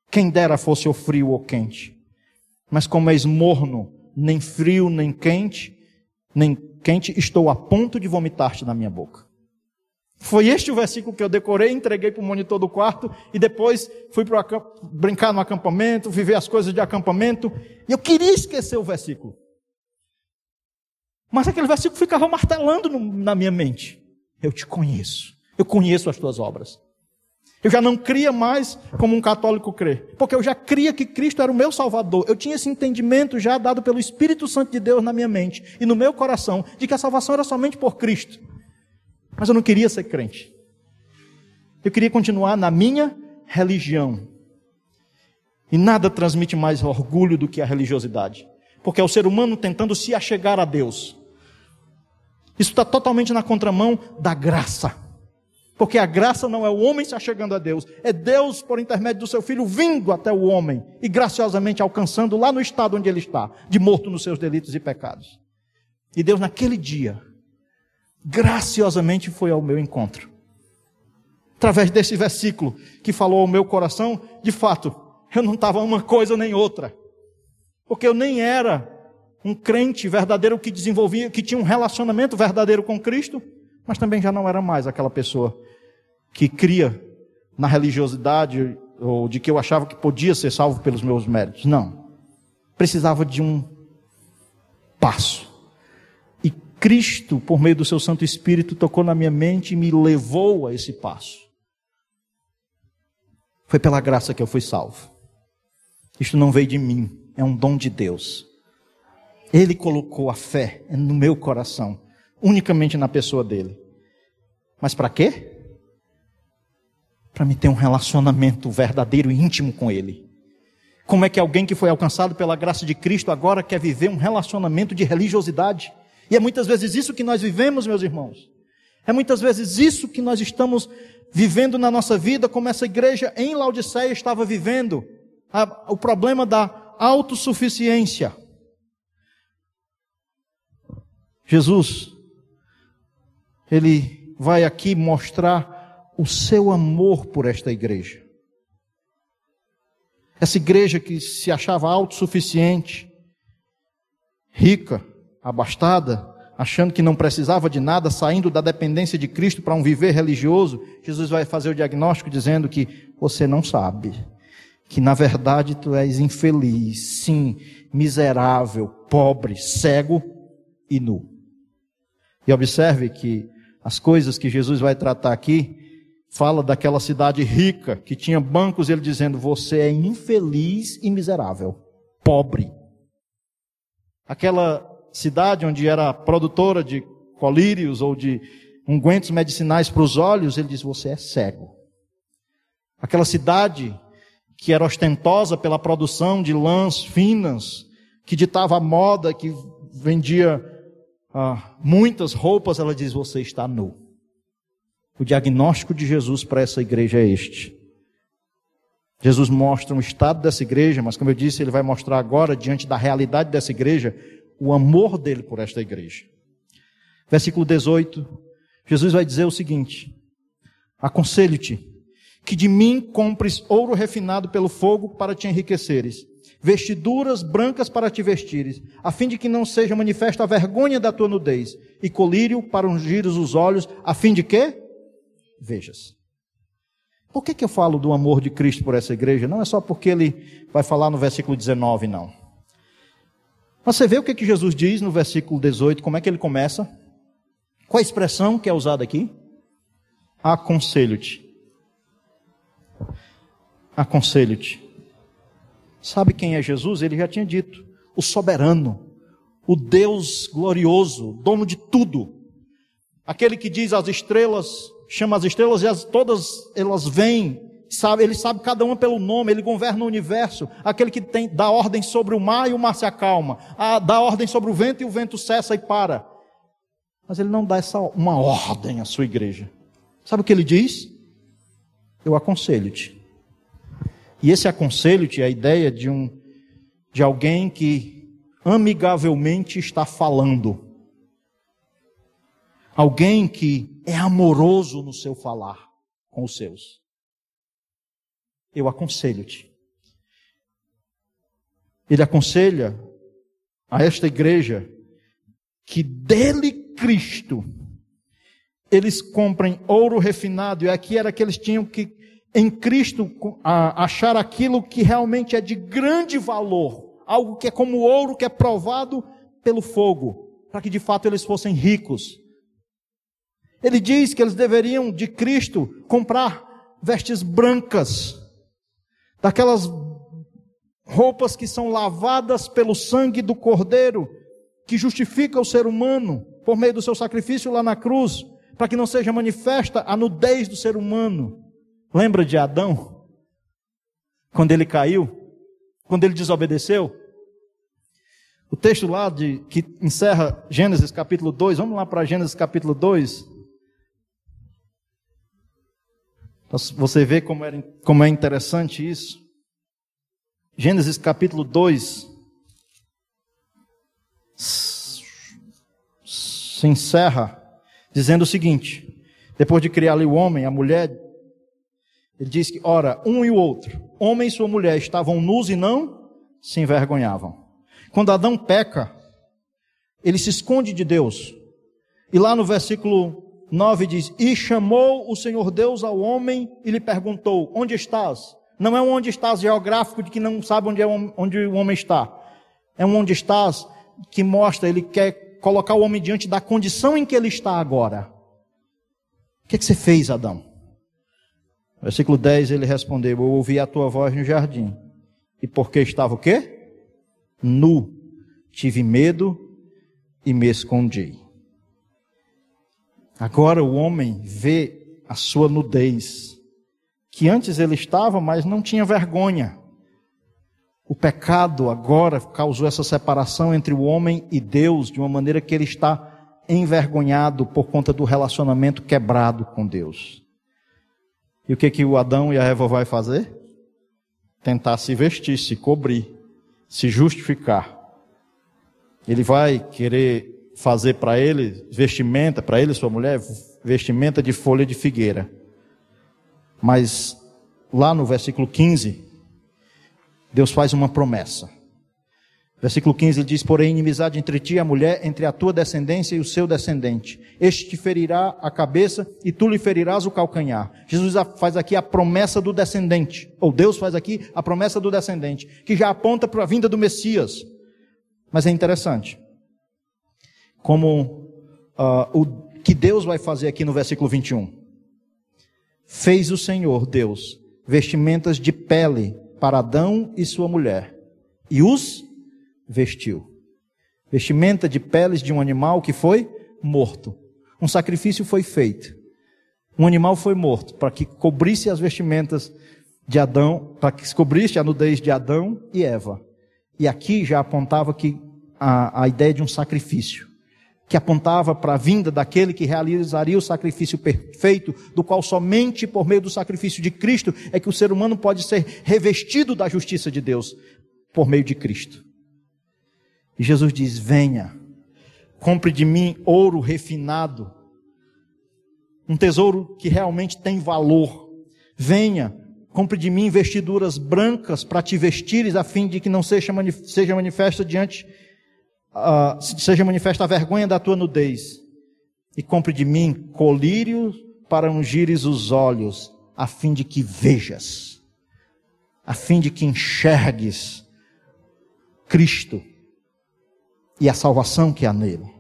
A: Quem dera fosse o frio ou quente. Mas como és morno, nem frio nem quente, nem quente, estou a ponto de vomitar-te na minha boca. Foi este o versículo que eu decorei, entreguei para o monitor do quarto e depois fui para brincar no acampamento, viver as coisas de acampamento. E eu queria esquecer o versículo. Mas aquele versículo ficava martelando no, na minha mente. Eu te conheço. Eu conheço as tuas obras. Eu já não cria mais como um católico crê, porque eu já cria que Cristo era o meu Salvador. Eu tinha esse entendimento já dado pelo Espírito Santo de Deus na minha mente e no meu coração, de que a salvação era somente por Cristo. Mas eu não queria ser crente. Eu queria continuar na minha religião. E nada transmite mais orgulho do que a religiosidade, porque é o ser humano tentando se achegar a Deus. Isso está totalmente na contramão da graça. Porque a graça não é o homem se achegando a Deus, é Deus, por intermédio do seu filho, vindo até o homem e graciosamente alcançando lá no estado onde ele está, de morto nos seus delitos e pecados. E Deus, naquele dia, graciosamente foi ao meu encontro. Através desse versículo que falou ao meu coração, de fato, eu não estava uma coisa nem outra. Porque eu nem era um crente verdadeiro que desenvolvia, que tinha um relacionamento verdadeiro com Cristo, mas também já não era mais aquela pessoa que cria na religiosidade ou de que eu achava que podia ser salvo pelos meus méritos. Não. Precisava de um passo. E Cristo, por meio do seu Santo Espírito, tocou na minha mente e me levou a esse passo. Foi pela graça que eu fui salvo. Isto não veio de mim, é um dom de Deus. Ele colocou a fé no meu coração unicamente na pessoa dele. Mas para quê? Para me ter um relacionamento verdadeiro e íntimo com ele. Como é que alguém que foi alcançado pela graça de Cristo agora quer viver um relacionamento de religiosidade? E é muitas vezes isso que nós vivemos, meus irmãos. É muitas vezes isso que nós estamos vivendo na nossa vida, como essa igreja em Laodiceia estava vivendo. o problema da autossuficiência. Jesus ele vai aqui mostrar o seu amor por esta igreja. Essa igreja que se achava autossuficiente, rica, abastada, achando que não precisava de nada, saindo da dependência de Cristo para um viver religioso, Jesus vai fazer o diagnóstico dizendo que você não sabe, que na verdade tu és infeliz, sim, miserável, pobre, cego e nu. E observe que as coisas que Jesus vai tratar aqui, fala daquela cidade rica que tinha bancos, ele dizendo: Você é infeliz e miserável, pobre. Aquela cidade onde era produtora de colírios ou de ungüentos medicinais para os olhos, ele diz: Você é cego. Aquela cidade que era ostentosa pela produção de lãs finas, que ditava a moda, que vendia ah, muitas roupas, ela diz: Você está nu. O diagnóstico de Jesus para essa igreja é este. Jesus mostra o estado dessa igreja, mas como eu disse, ele vai mostrar agora, diante da realidade dessa igreja, o amor dele por esta igreja. Versículo 18: Jesus vai dizer o seguinte: Aconselho-te que de mim compres ouro refinado pelo fogo para te enriqueceres, vestiduras brancas para te vestires, a fim de que não seja manifesta a vergonha da tua nudez, e colírio para ungir os olhos, a fim de que vejas. Por que, que eu falo do amor de Cristo por essa igreja? Não é só porque ele vai falar no versículo 19, não. Mas você vê o que, que Jesus diz no versículo 18, como é que ele começa? Qual a expressão que é usada aqui? Aconselho-te. Aconselho-te. Sabe quem é Jesus? Ele já tinha dito: o soberano, o Deus glorioso, dono de tudo. Aquele que diz às estrelas, chama as estrelas e as, todas elas vêm, sabe, ele sabe cada uma pelo nome, ele governa o universo. Aquele que tem, dá ordem sobre o mar e o mar se acalma, a, dá ordem sobre o vento e o vento cessa e para. Mas ele não dá essa uma ordem à sua igreja. Sabe o que ele diz? Eu aconselho-te. E esse aconselho-te a ideia de um de alguém que amigavelmente está falando. Alguém que é amoroso no seu falar com os seus. Eu aconselho-te. Ele aconselha a esta igreja que dele Cristo, eles comprem ouro refinado, e aqui era que eles tinham que, em Cristo, achar aquilo que realmente é de grande valor, algo que é como ouro que é provado pelo fogo, para que de fato eles fossem ricos. Ele diz que eles deveriam de Cristo comprar vestes brancas, daquelas roupas que são lavadas pelo sangue do Cordeiro, que justifica o ser humano por meio do seu sacrifício lá na cruz, para que não seja manifesta a nudez do ser humano. Lembra de Adão? Quando ele caiu? Quando ele desobedeceu? O texto lá de, que encerra Gênesis capítulo 2, vamos lá para Gênesis capítulo 2. Você vê como, era, como é interessante isso. Gênesis capítulo 2 se encerra dizendo o seguinte: depois de criar ali o homem, a mulher, ele diz que, ora, um e o outro, homem e sua mulher, estavam nus e não se envergonhavam. Quando Adão peca, ele se esconde de Deus. E lá no versículo 9 diz: E chamou o Senhor Deus ao homem e lhe perguntou: Onde estás? Não é um onde estás geográfico de que não sabe onde, é onde o homem está. É um onde estás que mostra, ele quer colocar o homem diante da condição em que ele está agora. O que, é que você fez, Adão? Versículo 10 ele respondeu: Eu ouvi a tua voz no jardim. E porque estava o quê? Nu. Tive medo e me escondi. Agora o homem vê a sua nudez, que antes ele estava, mas não tinha vergonha. O pecado agora causou essa separação entre o homem e Deus de uma maneira que ele está envergonhado por conta do relacionamento quebrado com Deus. E o que que o Adão e a Eva vai fazer? Tentar se vestir, se cobrir, se justificar. Ele vai querer fazer para ele vestimenta, para ele e sua mulher, vestimenta de folha de figueira. Mas lá no versículo 15, Deus faz uma promessa. Versículo 15 ele diz: Porém, inimizade entre ti e a mulher, entre a tua descendência e o seu descendente. Este te ferirá a cabeça e tu lhe ferirás o calcanhar. Jesus faz aqui a promessa do descendente, ou Deus faz aqui a promessa do descendente, que já aponta para a vinda do Messias. Mas é interessante, como uh, o que Deus vai fazer aqui no versículo 21. Fez o Senhor, Deus, vestimentas de pele para Adão e sua mulher e os vestiu. Vestimenta de peles de um animal que foi morto. Um sacrifício foi feito. Um animal foi morto para que cobrisse as vestimentas de Adão, para que cobrisse a nudez de Adão e Eva. E aqui já apontava que a, a ideia de um sacrifício que apontava para a vinda daquele que realizaria o sacrifício perfeito, do qual somente por meio do sacrifício de Cristo é que o ser humano pode ser revestido da justiça de Deus, por meio de Cristo. E Jesus diz: Venha, compre de mim ouro refinado, um tesouro que realmente tem valor. Venha, compre de mim vestiduras brancas para te vestires, a fim de que não seja, seja manifesta diante, uh, seja manifesta a vergonha da tua nudez. E compre de mim colírios para ungires os olhos, a fim de que vejas, a fim de que enxergues Cristo e a salvação que há nele.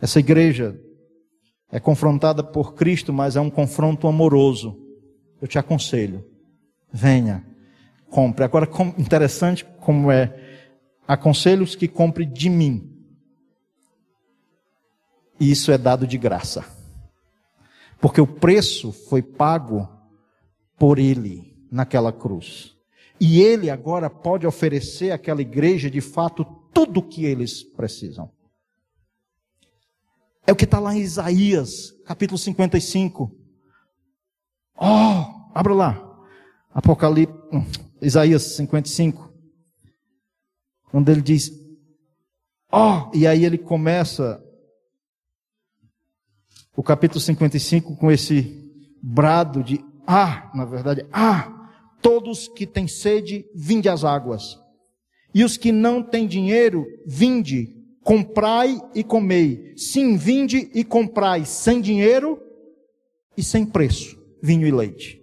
A: Essa igreja é confrontada por Cristo, mas é um confronto amoroso. Eu te aconselho, venha, compre. Agora, interessante como é, aconselhos que compre de mim. E isso é dado de graça. Porque o preço foi pago por ele naquela cruz. E ele agora pode oferecer àquela igreja de fato tudo o que eles precisam. É o que está lá em Isaías, capítulo 55. Oh, abra lá. Apocalipse, hum, Isaías 55. Onde ele diz, oh, e aí ele começa o capítulo 55 com esse brado de ah, na verdade, ah, todos que têm sede, vinde às águas. E os que não têm dinheiro, vinde, comprai e comei. Sim, vinde e comprai sem dinheiro e sem preço, vinho e leite.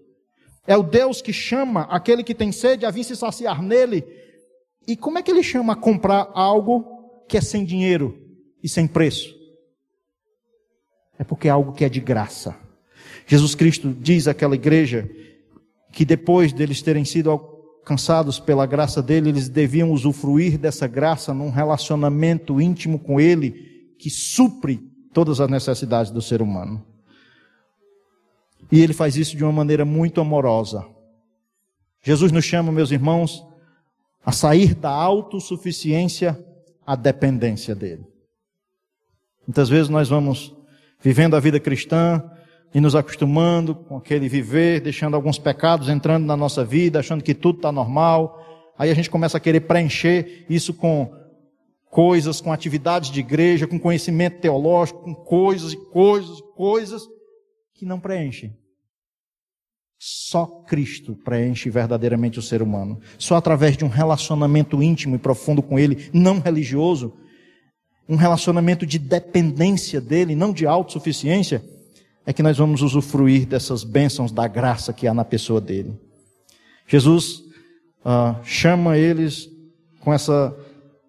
A: É o Deus que chama aquele que tem sede a vir se saciar nele. E como é que ele chama a comprar algo que é sem dinheiro e sem preço? É porque é algo que é de graça. Jesus Cristo diz àquela igreja que depois deles terem sido alcançados pela graça dele, eles deviam usufruir dessa graça num relacionamento íntimo com ele que supre todas as necessidades do ser humano. E ele faz isso de uma maneira muito amorosa. Jesus nos chama, meus irmãos, a sair da autossuficiência à dependência dele. Muitas vezes nós vamos vivendo a vida cristã e nos acostumando com aquele viver, deixando alguns pecados entrando na nossa vida, achando que tudo está normal. Aí a gente começa a querer preencher isso com coisas, com atividades de igreja, com conhecimento teológico, com coisas e coisas e coisas que não preenchem. Só Cristo preenche verdadeiramente o ser humano. Só através de um relacionamento íntimo e profundo com Ele, não religioso, um relacionamento de dependência dele, não de autossuficiência, é que nós vamos usufruir dessas bênçãos da graça que há na pessoa dele. Jesus uh, chama eles com essa,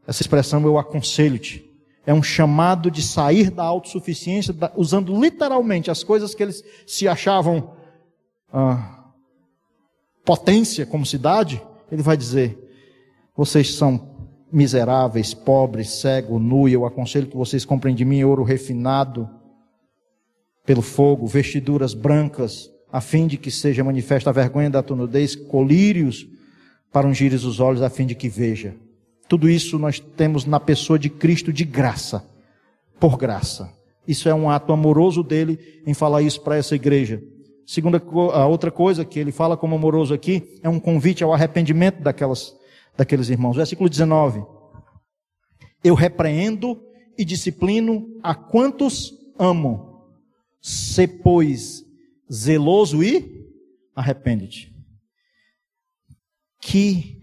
A: essa expressão, eu aconselho-te. É um chamado de sair da autossuficiência, da, usando literalmente as coisas que eles se achavam uh, potência como cidade. Ele vai dizer: vocês são miseráveis, pobres, cego, nu, e eu aconselho que vocês comprem de mim ouro refinado pelo fogo, vestiduras brancas, a fim de que seja manifesta a vergonha da tua nudez, colírios para ungires os olhos, a fim de que veja. Tudo isso nós temos na pessoa de Cristo de graça, por graça. Isso é um ato amoroso dele em falar isso para essa igreja. Segunda, a outra coisa que ele fala como amoroso aqui é um convite ao arrependimento daquelas, daqueles irmãos. Versículo 19. Eu repreendo e disciplino a quantos amo Se, pois, zeloso e arrepende-te. Que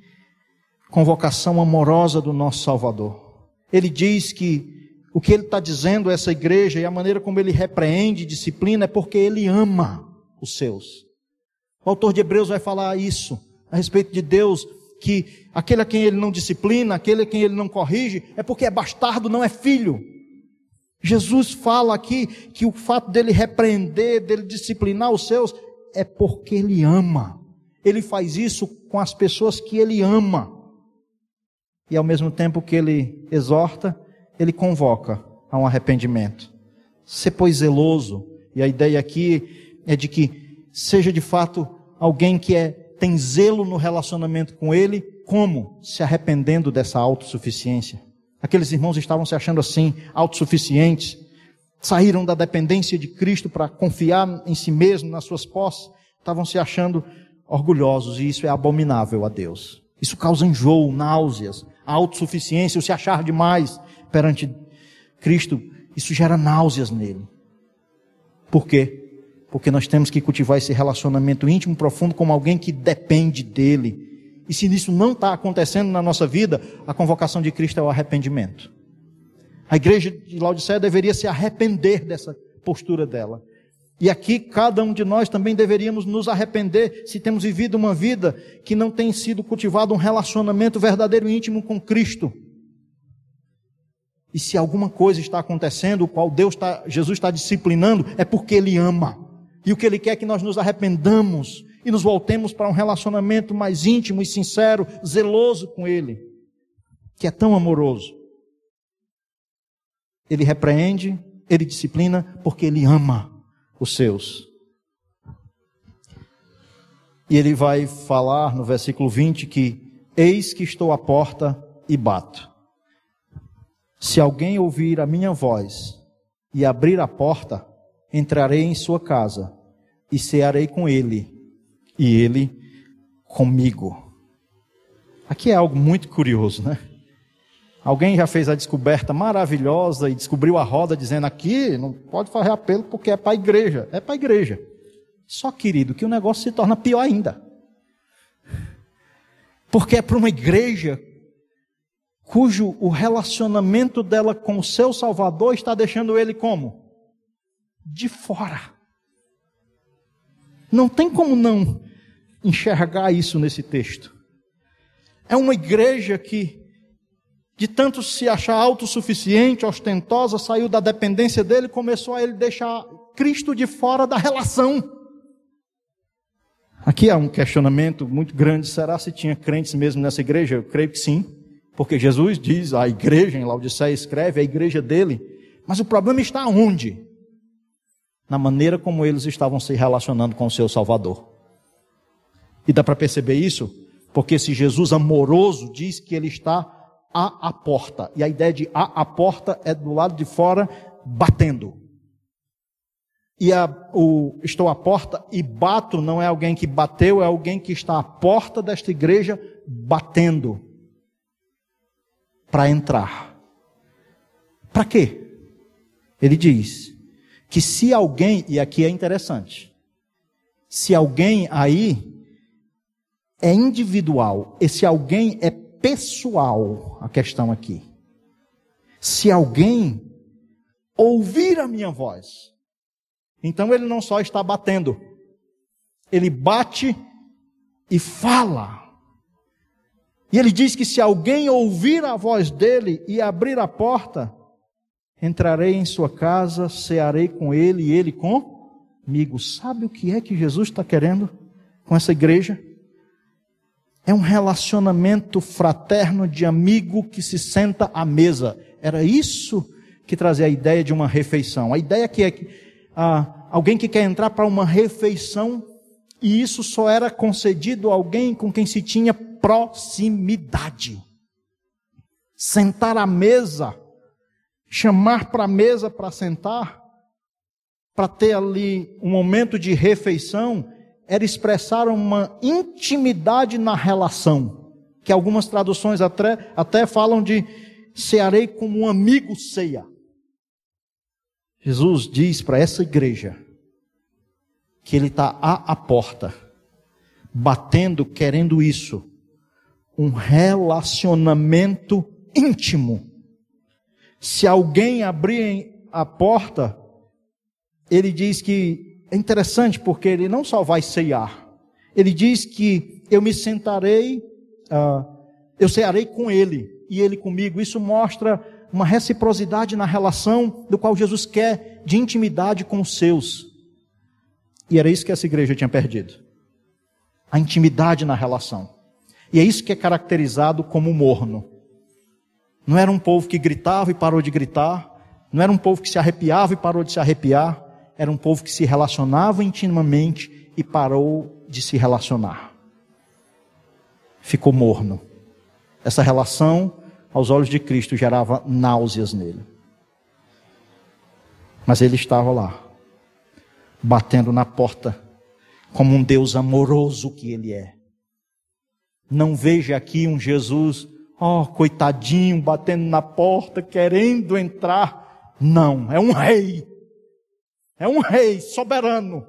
A: convocação amorosa do nosso Salvador. Ele diz que o que ele está dizendo a essa igreja e a maneira como ele repreende disciplina é porque ele ama os seus. O autor de Hebreus vai falar isso a respeito de Deus, que aquele a quem ele não disciplina, aquele a quem ele não corrige, é porque é bastardo, não é filho. Jesus fala aqui que o fato dele repreender, dele disciplinar os seus, é porque ele ama. Ele faz isso com as pessoas que ele ama. E ao mesmo tempo que ele exorta, ele convoca a um arrependimento. Ser pois zeloso. E a ideia aqui é de que seja de fato alguém que é, tem zelo no relacionamento com ele, como? Se arrependendo dessa autossuficiência. Aqueles irmãos estavam se achando assim, autossuficientes, saíram da dependência de Cristo para confiar em si mesmo, nas suas posses, estavam se achando orgulhosos, e isso é abominável a Deus. Isso causa enjoo, náuseas, autossuficiência, o se achar demais perante Cristo, isso gera náuseas nele. Por quê? Porque nós temos que cultivar esse relacionamento íntimo, profundo, com alguém que depende dele. E se isso não está acontecendo na nossa vida, a convocação de Cristo é o arrependimento. A igreja de Laodiceia deveria se arrepender dessa postura dela. E aqui cada um de nós também deveríamos nos arrepender se temos vivido uma vida que não tem sido cultivado um relacionamento verdadeiro e íntimo com Cristo. E se alguma coisa está acontecendo, o qual Deus está, Jesus está disciplinando, é porque Ele ama. E o que Ele quer é que nós nos arrependamos e nos voltemos para um relacionamento mais íntimo e sincero, zeloso com Ele, que é tão amoroso. Ele repreende, Ele disciplina, porque Ele ama os seus. E Ele vai falar no versículo 20 que: Eis que estou à porta e bato. Se alguém ouvir a minha voz e abrir a porta, entrarei em sua casa e cearei com ele e ele comigo. Aqui é algo muito curioso, né? Alguém já fez a descoberta maravilhosa e descobriu a roda dizendo aqui não pode fazer apelo porque é para a igreja. É para a igreja. Só, querido, que o negócio se torna pior ainda. Porque é para uma igreja cujo o relacionamento dela com o seu Salvador está deixando ele como? De fora. Não tem como não enxergar isso nesse texto. É uma igreja que, de tanto se achar autossuficiente, ostentosa, saiu da dependência dele, começou a ele deixar Cristo de fora da relação. Aqui há um questionamento muito grande: será se tinha crentes mesmo nessa igreja? Eu creio que sim. Porque Jesus diz, a igreja em Laodiceia escreve, a igreja dele. Mas o problema está onde? Na maneira como eles estavam se relacionando com o seu Salvador. E dá para perceber isso? Porque se Jesus amoroso diz que ele está à, à porta. E a ideia de à, à porta é do lado de fora, batendo. E a, o estou à porta e bato não é alguém que bateu, é alguém que está à porta desta igreja batendo para entrar. Para quê? Ele diz que se alguém, e aqui é interessante, se alguém aí é individual, esse alguém é pessoal, a questão aqui. Se alguém ouvir a minha voz, então ele não só está batendo, ele bate e fala. E ele diz que se alguém ouvir a voz dele e abrir a porta, entrarei em sua casa, cearei com ele e ele comigo. Sabe o que é que Jesus está querendo com essa igreja? É um relacionamento fraterno de amigo que se senta à mesa. Era isso que trazia a ideia de uma refeição. A ideia que é que ah, alguém que quer entrar para uma refeição e isso só era concedido a alguém com quem se tinha proximidade. Sentar à mesa, chamar para a mesa para sentar, para ter ali um momento de refeição, era expressar uma intimidade na relação, que algumas traduções até, até falam de cearei como um amigo ceia. Jesus diz para essa igreja que ele está à, à porta, batendo, querendo isso um relacionamento íntimo. Se alguém abrir a porta, ele diz que é interessante porque ele não só vai ceiar, ele diz que eu me sentarei, uh, eu cearei com ele e ele comigo. Isso mostra uma reciprocidade na relação do qual Jesus quer de intimidade com os seus. E era isso que essa igreja tinha perdido. A intimidade na relação. E é isso que é caracterizado como morno. Não era um povo que gritava e parou de gritar, não era um povo que se arrepiava e parou de se arrepiar, era um povo que se relacionava intimamente e parou de se relacionar. Ficou morno. Essa relação, aos olhos de Cristo, gerava náuseas nele. Mas ele estava lá, batendo na porta, como um Deus amoroso que ele é não veja aqui um Jesus, ó, oh, coitadinho, batendo na porta, querendo entrar. Não, é um rei. É um rei soberano,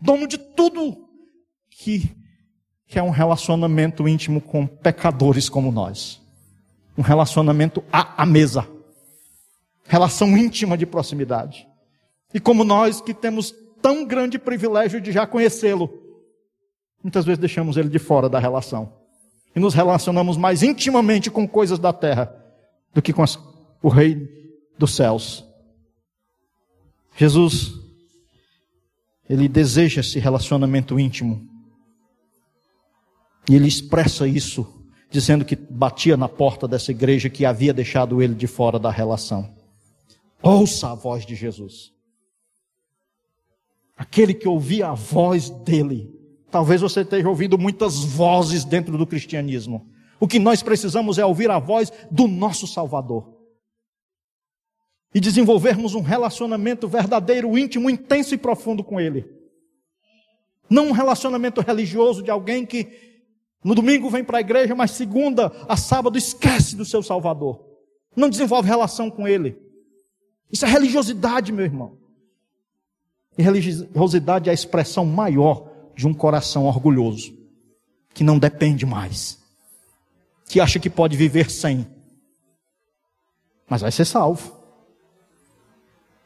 A: dono de tudo que, que é um relacionamento íntimo com pecadores como nós. Um relacionamento à, à mesa. Relação íntima de proximidade. E como nós que temos tão grande privilégio de já conhecê-lo, muitas vezes deixamos ele de fora da relação. E nos relacionamos mais intimamente com coisas da terra do que com as, o Rei dos céus. Jesus, ele deseja esse relacionamento íntimo. E ele expressa isso, dizendo que batia na porta dessa igreja que havia deixado ele de fora da relação. Ouça a voz de Jesus. Aquele que ouvia a voz dele. Talvez você esteja ouvindo muitas vozes dentro do cristianismo. O que nós precisamos é ouvir a voz do nosso Salvador. E desenvolvermos um relacionamento verdadeiro, íntimo, intenso e profundo com Ele. Não um relacionamento religioso de alguém que no domingo vem para a igreja, mas segunda a sábado esquece do seu Salvador. Não desenvolve relação com Ele. Isso é religiosidade, meu irmão. E religiosidade é a expressão maior de um coração orgulhoso, que não depende mais, que acha que pode viver sem, mas vai ser salvo.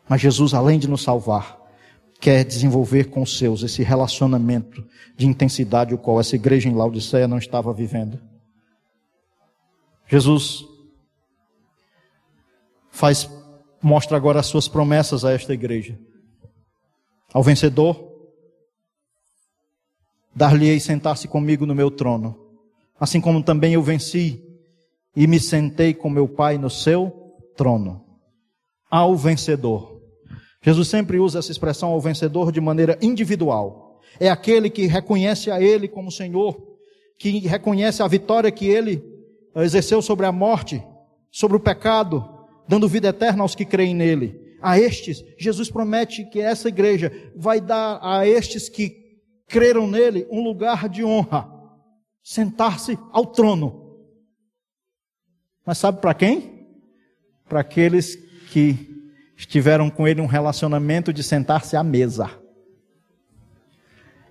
A: Mas Jesus, além de nos salvar, quer desenvolver com os seus esse relacionamento de intensidade, o qual essa igreja em Laodiceia não estava vivendo. Jesus faz, mostra agora as suas promessas a esta igreja. Ao vencedor, dar-lhe-ei sentar-se comigo no meu trono, assim como também eu venci e me sentei com meu Pai no seu trono. Ao vencedor. Jesus sempre usa essa expressão ao vencedor de maneira individual. É aquele que reconhece a Ele como Senhor, que reconhece a vitória que Ele exerceu sobre a morte, sobre o pecado, dando vida eterna aos que creem nele a estes, Jesus promete que essa igreja vai dar a estes que creram nele um lugar de honra, sentar-se ao trono. Mas sabe para quem? Para aqueles que estiveram com ele um relacionamento de sentar-se à mesa.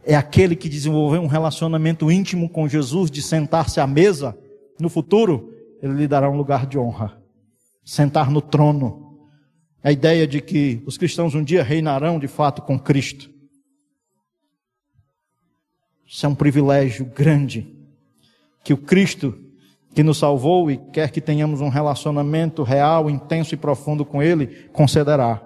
A: É aquele que desenvolveu um relacionamento íntimo com Jesus de sentar-se à mesa. No futuro, ele lhe dará um lugar de honra. Sentar no trono a ideia de que os cristãos um dia reinarão de fato com Cristo. Isso é um privilégio grande que o Cristo que nos salvou e quer que tenhamos um relacionamento real, intenso e profundo com Ele, concederá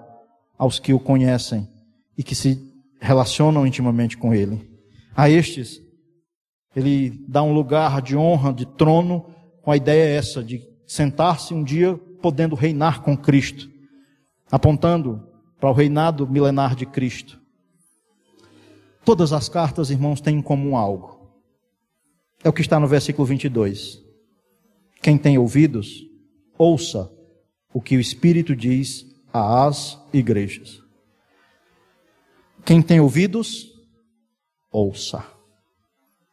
A: aos que o conhecem e que se relacionam intimamente com Ele. A estes, Ele dá um lugar de honra, de trono, com a ideia essa de sentar-se um dia podendo reinar com Cristo apontando para o reinado milenar de Cristo. Todas as cartas, irmãos, têm em comum algo. É o que está no versículo 22. Quem tem ouvidos, ouça o que o Espírito diz às igrejas. Quem tem ouvidos, ouça.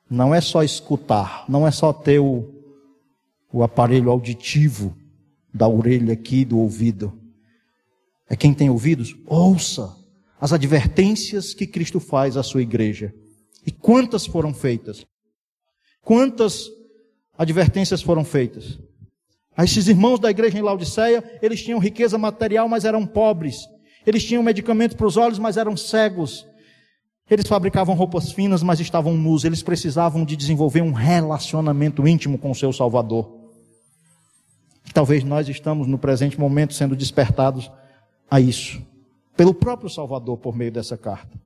A: Não é só escutar, não é só ter o, o aparelho auditivo da orelha aqui, do ouvido é quem tem ouvidos, ouça as advertências que Cristo faz à sua igreja. E quantas foram feitas? Quantas advertências foram feitas? A esses irmãos da igreja em Laodiceia, eles tinham riqueza material, mas eram pobres. Eles tinham medicamento para os olhos, mas eram cegos. Eles fabricavam roupas finas, mas estavam nus. Eles precisavam de desenvolver um relacionamento íntimo com o seu Salvador. Talvez nós estamos no presente momento sendo despertados a isso, pelo próprio Salvador por meio dessa carta.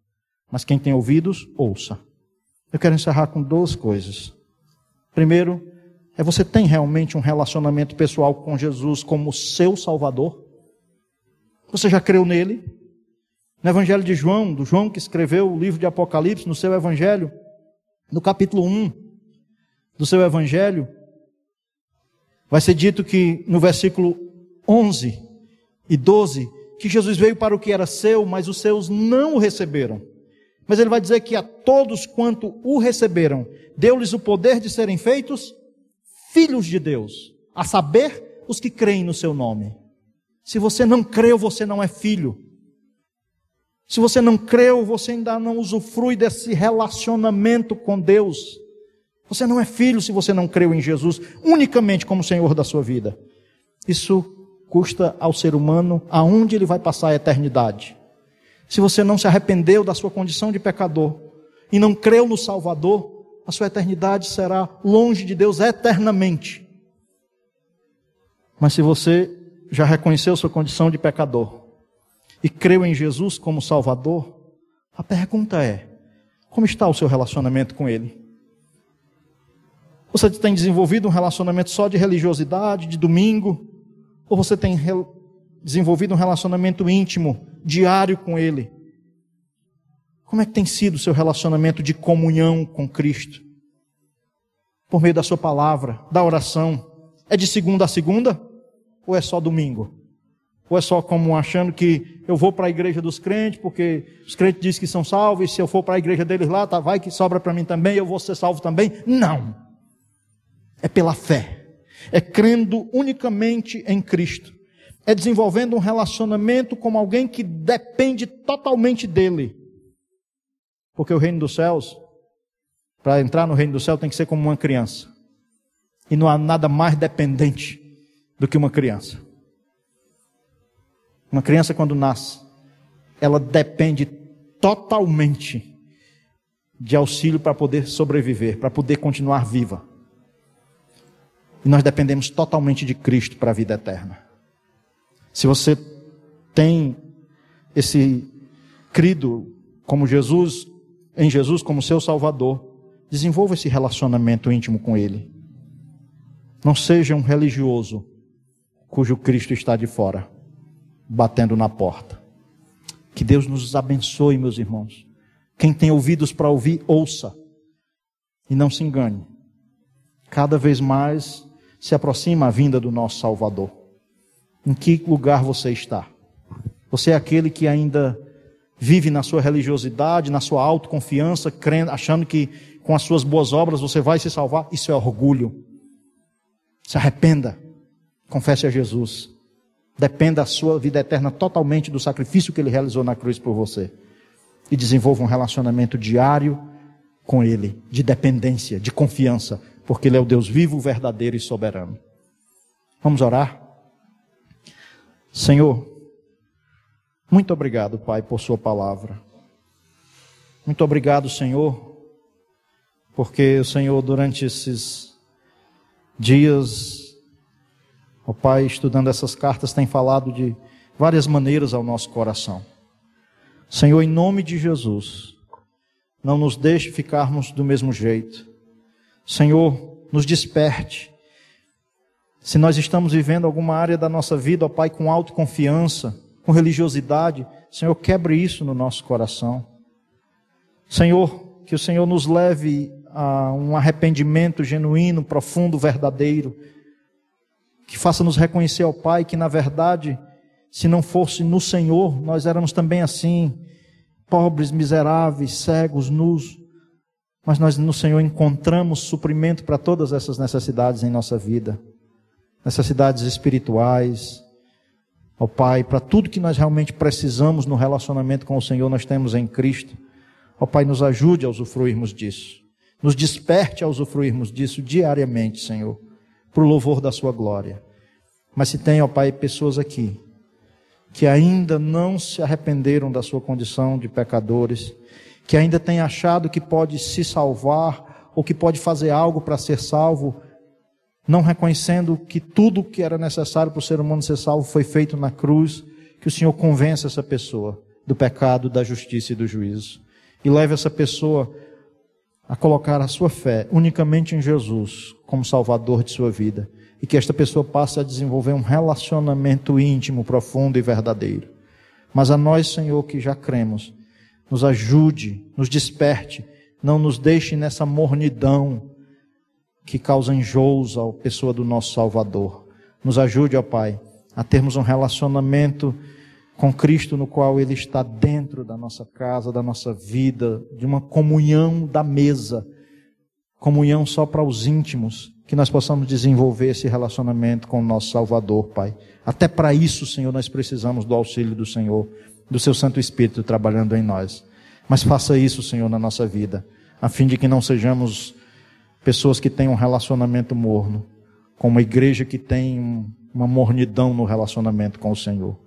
A: Mas quem tem ouvidos, ouça. Eu quero encerrar com duas coisas. Primeiro, é você tem realmente um relacionamento pessoal com Jesus como seu Salvador? Você já creu nele? No Evangelho de João, do João que escreveu o livro de Apocalipse, no seu Evangelho, no capítulo 1 do seu Evangelho, vai ser dito que no versículo 11 e 12, que Jesus veio para o que era seu, mas os seus não o receberam. Mas ele vai dizer que a todos quanto o receberam, deu-lhes o poder de serem feitos filhos de Deus, a saber, os que creem no seu nome. Se você não creu, você não é filho. Se você não creu, você ainda não usufrui desse relacionamento com Deus. Você não é filho se você não creu em Jesus unicamente como Senhor da sua vida. Isso custa ao ser humano aonde ele vai passar a eternidade. Se você não se arrependeu da sua condição de pecador e não creu no Salvador, a sua eternidade será longe de Deus eternamente. Mas se você já reconheceu sua condição de pecador e creu em Jesus como Salvador, a pergunta é: como está o seu relacionamento com Ele? Você tem desenvolvido um relacionamento só de religiosidade, de domingo? Ou você tem desenvolvido um relacionamento íntimo, diário com Ele? Como é que tem sido o seu relacionamento de comunhão com Cristo? Por meio da Sua palavra, da oração. É de segunda a segunda? Ou é só domingo? Ou é só como achando que eu vou para a igreja dos crentes, porque os crentes dizem que são salvos, e se eu for para a igreja deles lá, tá, vai que sobra para mim também, eu vou ser salvo também? Não. É pela fé. É crendo unicamente em Cristo. É desenvolvendo um relacionamento com alguém que depende totalmente dele. Porque o reino dos céus, para entrar no reino do céu, tem que ser como uma criança. E não há nada mais dependente do que uma criança. Uma criança, quando nasce, ela depende totalmente de auxílio para poder sobreviver, para poder continuar viva. E nós dependemos totalmente de Cristo para a vida eterna. Se você tem esse crido como Jesus, em Jesus como seu Salvador, desenvolva esse relacionamento íntimo com Ele. Não seja um religioso cujo Cristo está de fora, batendo na porta. Que Deus nos abençoe, meus irmãos. Quem tem ouvidos para ouvir, ouça. E não se engane. Cada vez mais se aproxima a vinda do nosso Salvador. Em que lugar você está? Você é aquele que ainda vive na sua religiosidade, na sua autoconfiança, crendo, achando que com as suas boas obras você vai se salvar? Isso é orgulho. Se arrependa. Confesse a Jesus. Dependa a sua vida eterna totalmente do sacrifício que ele realizou na cruz por você. E desenvolva um relacionamento diário com ele, de dependência, de confiança, porque Ele é o Deus vivo, verdadeiro e soberano. Vamos orar? Senhor, muito obrigado, Pai, por Sua palavra. Muito obrigado, Senhor, porque o Senhor, durante esses dias, o Pai, estudando essas cartas, tem falado de várias maneiras ao nosso coração. Senhor, em nome de Jesus, não nos deixe ficarmos do mesmo jeito. Senhor, nos desperte. Se nós estamos vivendo alguma área da nossa vida, ó Pai, com autoconfiança, com religiosidade, Senhor, quebre isso no nosso coração. Senhor, que o Senhor nos leve a um arrependimento genuíno, profundo, verdadeiro. Que faça nos reconhecer, ó Pai, que na verdade, se não fosse no Senhor, nós éramos também assim, pobres, miseráveis, cegos, nus mas nós no Senhor encontramos suprimento para todas essas necessidades em nossa vida, necessidades espirituais, ó Pai, para tudo que nós realmente precisamos no relacionamento com o Senhor, nós temos em Cristo. Ó Pai, nos ajude a usufruirmos disso, nos desperte a usufruirmos disso diariamente, Senhor, para o louvor da Sua glória. Mas se tem, ó Pai, pessoas aqui que ainda não se arrependeram da sua condição de pecadores, que ainda tem achado que pode se salvar ou que pode fazer algo para ser salvo, não reconhecendo que tudo que era necessário para o ser humano ser salvo foi feito na cruz, que o Senhor convença essa pessoa do pecado, da justiça e do juízo. E leve essa pessoa a colocar a sua fé unicamente em Jesus como Salvador de sua vida. E que esta pessoa passe a desenvolver um relacionamento íntimo, profundo e verdadeiro. Mas a nós, Senhor, que já cremos, nos ajude, nos desperte, não nos deixe nessa mornidão que causa enjoos à pessoa do nosso Salvador. Nos ajude, ó Pai, a termos um relacionamento com Cristo no qual Ele está dentro da nossa casa, da nossa vida, de uma comunhão da mesa, comunhão só para os íntimos, que nós possamos desenvolver esse relacionamento com o nosso Salvador, Pai. Até para isso, Senhor, nós precisamos do auxílio do Senhor. do seu Santo Espírito trabalhando em nós. Mas faça isso, Senhor, na nossa vida, a fim de que não sejamos pessoas que têm um relacionamento morno, com uma igreja que tem uma mornidão no relacionamento com o Senhor.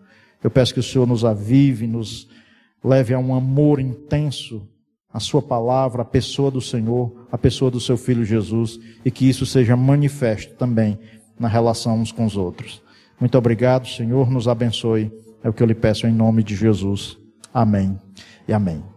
A: Eu peço que o Senhor nos avive, nos leve a um amor intenso a sua palavra, a pessoa do Senhor, a pessoa do seu filho Jesus, e que isso seja manifesto também na relação uns com os outros. Muito obrigado, Senhor, nos abençoe. É o que eu lhe peço em nome de Jesus. Amém e amém.